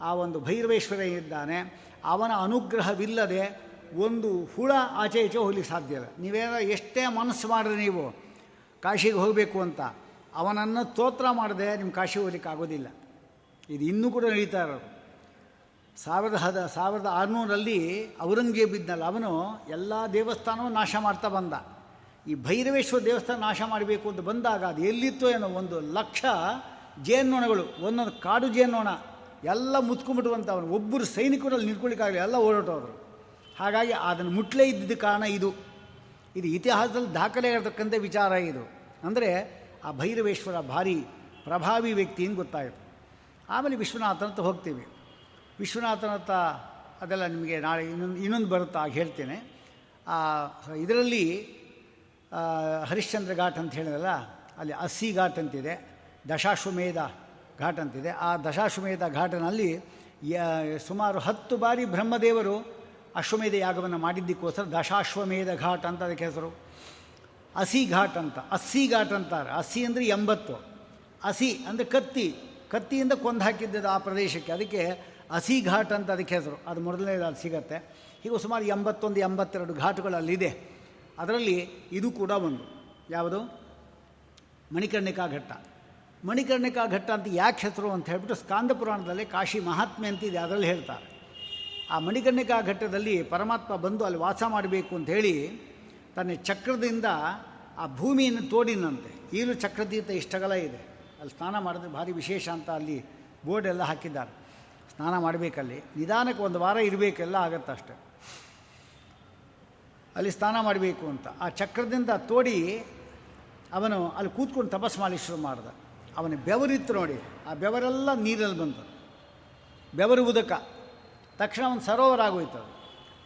ಆ ಒಂದು ಭೈರವೇಶ್ವರ ಇದ್ದಾನೆ. ಅವನ ಅನುಗ್ರಹವಿಲ್ಲದೆ ಒಂದು ಹುಳ ಆಚೆ ಈಚೆ ಹೋಗ್ಲಿಕ್ಕೆ ಸಾಧ್ಯ ಇಲ್ಲ. ನೀವೇನೋ ಎಷ್ಟೇ ಮನಸ್ಸು ಮಾಡಿದ್ರೆ ನೀವು ಕಾಶಿಗೆ ಹೋಗಬೇಕು ಅಂತ. ಅವನನ್ನು ಸ್ತೋತ್ರ ಮಾಡದೆ ನಿಮ್ಮ ಕಾಶಿ ಹೋಗ್ಲಿಕ್ಕೆ ಆಗೋದಿಲ್ಲ. ಇದು ಇನ್ನೂ ಕೂಡ ನಡೀತಾ ಇರೋದು. ಸಾವಿರದ ಹದ, ಸಾವಿರದ ಆರುನೂರಲ್ಲಿ ಔರಂಗಜೇಬ್ ಇದ್ನಲ್ಲ ಅವನು, ಎಲ್ಲ ದೇವಸ್ಥಾನವೂ ನಾಶ ಮಾಡ್ತಾ ಬಂದ. ಈ ಭೈರವೇಶ್ವರ ದೇವಸ್ಥಾನ ನಾಶ ಮಾಡಬೇಕು ಅಂತ ಬಂದಾಗ ಅದು ಎಲ್ಲಿತ್ತು ಏನೋ ಒಂದು ಲಕ್ಷ ಜೇನ್ನೊಣಗಳು, ಒಂದೊಂದು ಕಾಡು ಜೇನ್ನೊಣ, ಎಲ್ಲ ಮುತ್ಕೊಂಡ್ಬಿಟ್ಟುವಂಥ ಅವನು, ಒಬ್ಬರು ಸೈನಿಕರಲ್ಲಿ ನಿಂತ್ಕೊಳ್ಳಿಕ್ಕಾಗಲಿ ಎಲ್ಲ ಓಡಾಟೋರು ಹಾಗಾಗಿ ಅದನ್ನು ಮುಟ್ಲೇ ಇದ್ದಿದ್ದ ಕಾರಣ ಇದು. ಇದು ಇತಿಹಾಸದಲ್ಲಿ ದಾಖಲೆ ಇರತಕ್ಕಂಥ ವಿಚಾರ ಇದು. ಅಂದರೆ ಆ ಭೈರವೇಶ್ವರ ಭಾರಿ ಪ್ರಭಾವಿ ವ್ಯಕ್ತಿ ಅಂತ ಗೊತ್ತಾಯಿತು? ಆಮೇಲೆ ವಿಶ್ವನಾಥ ಅಂತ ಹೋಗ್ತೀವಿ. ವಿಶ್ವನಾಥನ ಹತ್ರ ಅದೆಲ್ಲ ನಿಮಗೆ ನಾಳೆ ಇನ್ನೊಂದು ಇನ್ನೊಂದು ಬರುತ್ತೆ ಆಗ ಹೇಳ್ತೇನೆ. ಇದರಲ್ಲಿ ಹರಿಶ್ಚಂದ್ರ ಘಾಟ್ ಅಂತ ಹೇಳಿದಲ್ಲ ಅಲ್ಲಿ ಅಸ್ಸಿ ಘಾಟ್ ಅಂತಿದೆ, ದಶಾಶ್ವಮೇಧ ಘಾಟ್ ಅಂತಿದೆ. ಆ ದಶಾಶ್ವಮೇಧ ಘಾಟನಲ್ಲಿ ಸುಮಾರು ಹತ್ತು ಬಾರಿ ಬ್ರಹ್ಮದೇವರು ಅಶ್ವಮೇಧ ಯಾಗವನ್ನು ಮಾಡಿದ್ದಕ್ಕೋಸ್ಕರ ದಶಾಶ್ವಮೇಧ ಘಾಟ್ ಅಂತ ಅದಕ್ಕೆ ಹೆಸರು. ಅಸಿ ಘಾಟ್ ಅಂತ, ಅಸ್ಸಿ ಘಾಟ್ ಅಂತಾರೆ. ಅಸ್ಸಿ ಅಂದರೆ ಎಂಬತ್ತು. ಅಸಿ ಅಂದರೆ ಕತ್ತಿ. ಕತ್ತಿಯಿಂದ ಕೊಂದು ಹಾಕಿದ್ದದ ಆ ಪ್ರದೇಶಕ್ಕೆ. ಅದಕ್ಕೆ ಅಸಿ ಘಾಟ್ ಅಂತ ಅದಕ್ಕೆ ಹೆಸರು. ಅದು ಮೊದಲನೇದು ಅಲ್ಲಿ ಸಿಗತ್ತೆ. ಹೀಗೆ ಸುಮಾರು ಎಂಬತ್ತೊಂದು, ಎಂಬತ್ತೆರಡು ಘಾಟ್ಗಳು ಅಲ್ಲಿದೆ ಅದರಲ್ಲಿ ಇದು ಕೂಡ ಒಂದು. ಯಾವುದು? ಮಣಿಕರ್ಣಿಕಾ ಘಟ್ಟ. ಮಣಿಕರ್ಣಿಕಾ ಘಟ್ಟ ಅಂತ ಯಾಕೆ ಹೆಸರು ಅಂತ ಹೇಳ್ಬಿಟ್ಟು ಸ್ಕಾಂದ ಪುರಾಣದಲ್ಲಿ ಕಾಶಿ ಮಹಾತ್ಮೆ ಅಂತಿದೆ, ಅದರಲ್ಲಿ ಹೇಳ್ತಾರೆ. ಆ ಮಣಿಕರ್ಣಿಕಾ ಘಟ್ಟದಲ್ಲಿ ಪರಮಾತ್ಮ ಬಂದು ಅಲ್ಲಿ ವಾಸ ಮಾಡಬೇಕು ಅಂತ ಹೇಳಿ ತನ್ನ ಚಕ್ರದಿಂದ ಆ ಭೂಮಿಯನ್ನು ತೋಡಿನಂತೆ ಈಗಲೂ ಚಕ್ರತೀರ್ಥ ಇಷ್ಟಗಲ ಇದೆ. ಅಲ್ಲಿ ಸ್ನಾನ ಮಾಡಿದ್ರೆ ಭಾರಿ ವಿಶೇಷ ಅಂತ ಅಲ್ಲಿ ಬೋರ್ಡ್ ಎಲ್ಲ ಹಾಕಿದ್ದಾರೆ. ಸ್ನಾನ ಮಾಡಬೇಕಲ್ಲಿ. ನಿಧಾನಕ್ಕೆ ಒಂದು ವಾರ ಇರಬೇಕೆಲ್ಲ ಆಗತ್ತೆ ಅಷ್ಟೆ. ಅಲ್ಲಿ ಸ್ನಾನ ಮಾಡಬೇಕು ಅಂತ. ಆ ಚಕ್ರದಿಂದ ತೋಡಿ ಅವನು ಅಲ್ಲಿ ಕೂತ್ಕೊಂಡು ತಪಸ್ ಮಾಡಿ ಶುರು ಮಾಡ್ದ. ಅವನ ಬೆವರಿತ್ತು ನೋಡಿ. ಆ ಬೆವರೆಲ್ಲ ನೀರಲ್ಲಿ ಬಂತು. ಬೆವರು ಉದಕ ತಕ್ಷಣ ಒಂದು ಸರೋವರ ಆಗೋಯ್ತು ಅದು.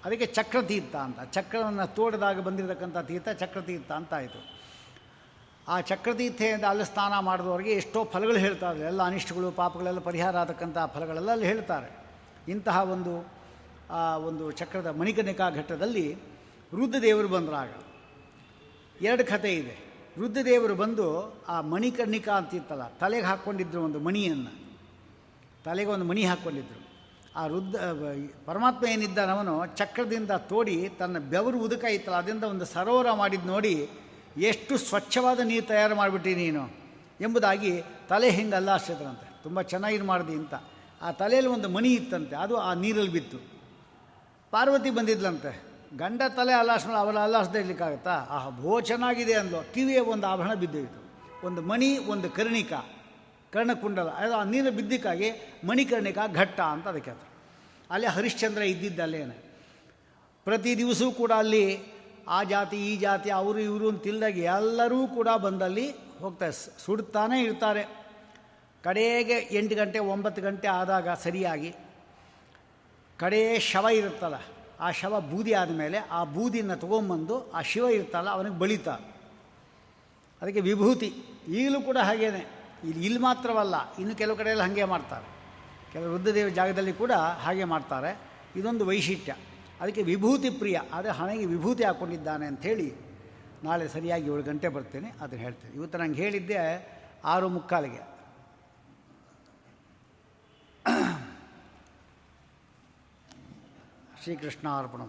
ಅದಕ್ಕೆ ಚಕ್ರತೀರ್ಥ ಅಂತ. ಚಕ್ರವನ್ನು ತೋಡಿದಾಗ ಬಂದಿರತಕ್ಕಂಥ ತೀರ್ಥ ಚಕ್ರತೀರ್ಥ ಅಂತ ಆಯಿತು. ಆ ಚಕ್ರತೀರ್ಥೆಯಿಂದ ಅಲ್ಲಿ ಸ್ನಾನ ಮಾಡಿದವರಿಗೆ ಎಷ್ಟೋ ಫಲಗಳು ಹೇಳ್ತಾರೆ. ಎಲ್ಲ ಅನಿಷ್ಟಗಳು, ಪಾಪಗಳೆಲ್ಲ ಪರಿಹಾರ ಆಗತಕ್ಕಂಥ ಫಲಗಳೆಲ್ಲ ಅಲ್ಲಿ ಹೇಳ್ತಾರೆ. ಇಂತಹ ಒಂದು, ಆ, ಒಂದು ಚಕ್ರದ ಮಣಿಕರ್ಣಿಕಾ ಘಟ್ಟದಲ್ಲಿ ರುದ್ರದೇವರು ಬಂದರಾಗ ಎರಡು ಕಥೆ ಇದೆ. ರುದ್ರದೇವರು ಬಂದು ಆ ಮಣಿಕರ್ಣಿಕಾ ಅಂತಿತ್ತಲ್ಲ, ತಲೆಗೆ ಹಾಕ್ಕೊಂಡಿದ್ರು ಒಂದು ಮಣಿಯನ್ನು. ತಲೆಗೆ ಒಂದು ಮಣಿ ಹಾಕ್ಕೊಂಡಿದ್ರು. ಆ ರುದ್ರ ಪರಮಾತ್ಮ ಏನಿದ್ದಾನವನು, ಚಕ್ರದಿಂದ ತೋಡಿ ತನ್ನ ಬೆವರು ಉದಕ ಇತ್ತಲ್ಲ ಅದರಿಂದ ಒಂದು ಸರೋವರ ಮಾಡಿದ್ದು ನೋಡಿ ಎಷ್ಟು ಸ್ವಚ್ಛವಾದ ನೀರು ತಯಾರು ಮಾಡಿಬಿಟ್ಟಿ ನೀನು? ಎಂಬುದಾಗಿ ತಲೆ ಹಿಂಗೆ ಅಲ್ಲಾಡ್ಸಿದ್ರಂತೆ ತುಂಬ ಚೆನ್ನಾಗಿ ಮಾಡಿದೆ ಅಂತ. ಆ ತಲೆಯಲ್ಲಿ ಒಂದು ಮಣಿ ಇತ್ತಂತೆ, ಅದು ಆ ನೀರಲ್ಲಿ ಬಿತ್ತು. ಪಾರ್ವತಿ ಬಂದಿದ್ಲಂತೆ. ಗಂಡ ತಲೆ ಅಲ್ಲಾಡ್ಸ್ಮೇಲೆ ಅವಳ ಅಲ್ಲಾಡ್ಸದೇ ಇರ್ಲಿಕ್ಕಾಗತ್ತಾ? ಆಹಾ, ಭೋ ಚೆನ್ನಾಗಿದೆ ಅಂದ್ಲು. ಕಿವಿಯ ಒಂದು ಆಭರಣ ಬಿದ್ದೋಯಿತು ಒಂದು ಮಣಿ, ಒಂದು ಕರ್ಣಿಕ, ಕರ್ಣಕುಂಡಲ. ಅದು ಆ ನೀರು ಬಿದ್ದಕ್ಕಾಗಿ ಮಣಿಕರ್ಣಿಕ ಘಟ್ಟ ಅಂತ ಅದಕ್ಕೆ ಅದು ಅಲ್ಲಿ ಹರಿಶ್ಚಂದ್ರ ಇದ್ದಿದ್ದ ಅಲ್ಲೇನೆ ಪ್ರತಿ ದಿವಸವೂ ಕೂಡ ಅಲ್ಲಿ ಆ ಜಾತಿ, ಈ ಜಾತಿ, ಅವರು, ಇವರು ಅಂತಿಲ್ದಾಗ ಎಲ್ಲರೂ ಕೂಡ ಬಂದಲ್ಲಿ ಹೋಗ್ತಾರೆ ಸುಡ್ತಾನೆ ಇರ್ತಾರೆ. ಕಡೆಗೆ ಎಂಟು ಗಂಟೆ, ಒಂಬತ್ತು ಗಂಟೆ ಆದಾಗ ಸರಿಯಾಗಿ ಕಡೆಯೇ ಶವ ಇರುತ್ತಲ್ಲ, ಆ ಶವ ಬೂದಿ ಆದಮೇಲೆ ಆ ಬೂದಿನ ತೊಗೊಂಬಂದು ಆ ಶಿವ ಇರ್ತಲ್ಲ ಅವನಿಗೆ ಬಳಿತಾರೆ ಅದಕ್ಕೆ ವಿಭೂತಿ. ಈಗಲೂ ಕೂಡ ಹಾಗೇನೆ. ಇಲ್ಲಿ ಇಲ್ಲಿ ಮಾತ್ರವಲ್ಲ, ಇನ್ನು ಕೆಲವು ಕಡೆಯಲ್ಲಿ ಹಾಗೆ ಮಾಡ್ತಾರೆ. ಕೆಲವು ವೃದ್ಧದೇವ ಜಾಗದಲ್ಲಿ ಕೂಡ ಹಾಗೆ ಮಾಡ್ತಾರೆ. ಇದೊಂದು ವೈಶಿಷ್ಟ್ಯ. ಅದಕ್ಕೆ ವಿಭೂತಿ ಪ್ರಿಯ. ಆದರೆ ಹಣೆಗೆ ವಿಭೂತಿ ಹಾಕ್ಕೊಂಡಿದ್ದಾನೆ ಅಂಥೇಳಿ ನಾಳೆ ಸರಿಯಾಗಿ ಏಳು ಗಂಟೆ ಬರ್ತೇನೆ, ಅದನ್ನು ಹೇಳ್ತೇನೆ. ಇವತ್ತು ನಂಗೆ ಹೇಳಿದ್ದೆ ಆರು ಮುಕ್ಕಾಲಿಗೆ. ಶ್ರೀಕೃಷ್ಣ ಅರ್ಪಣ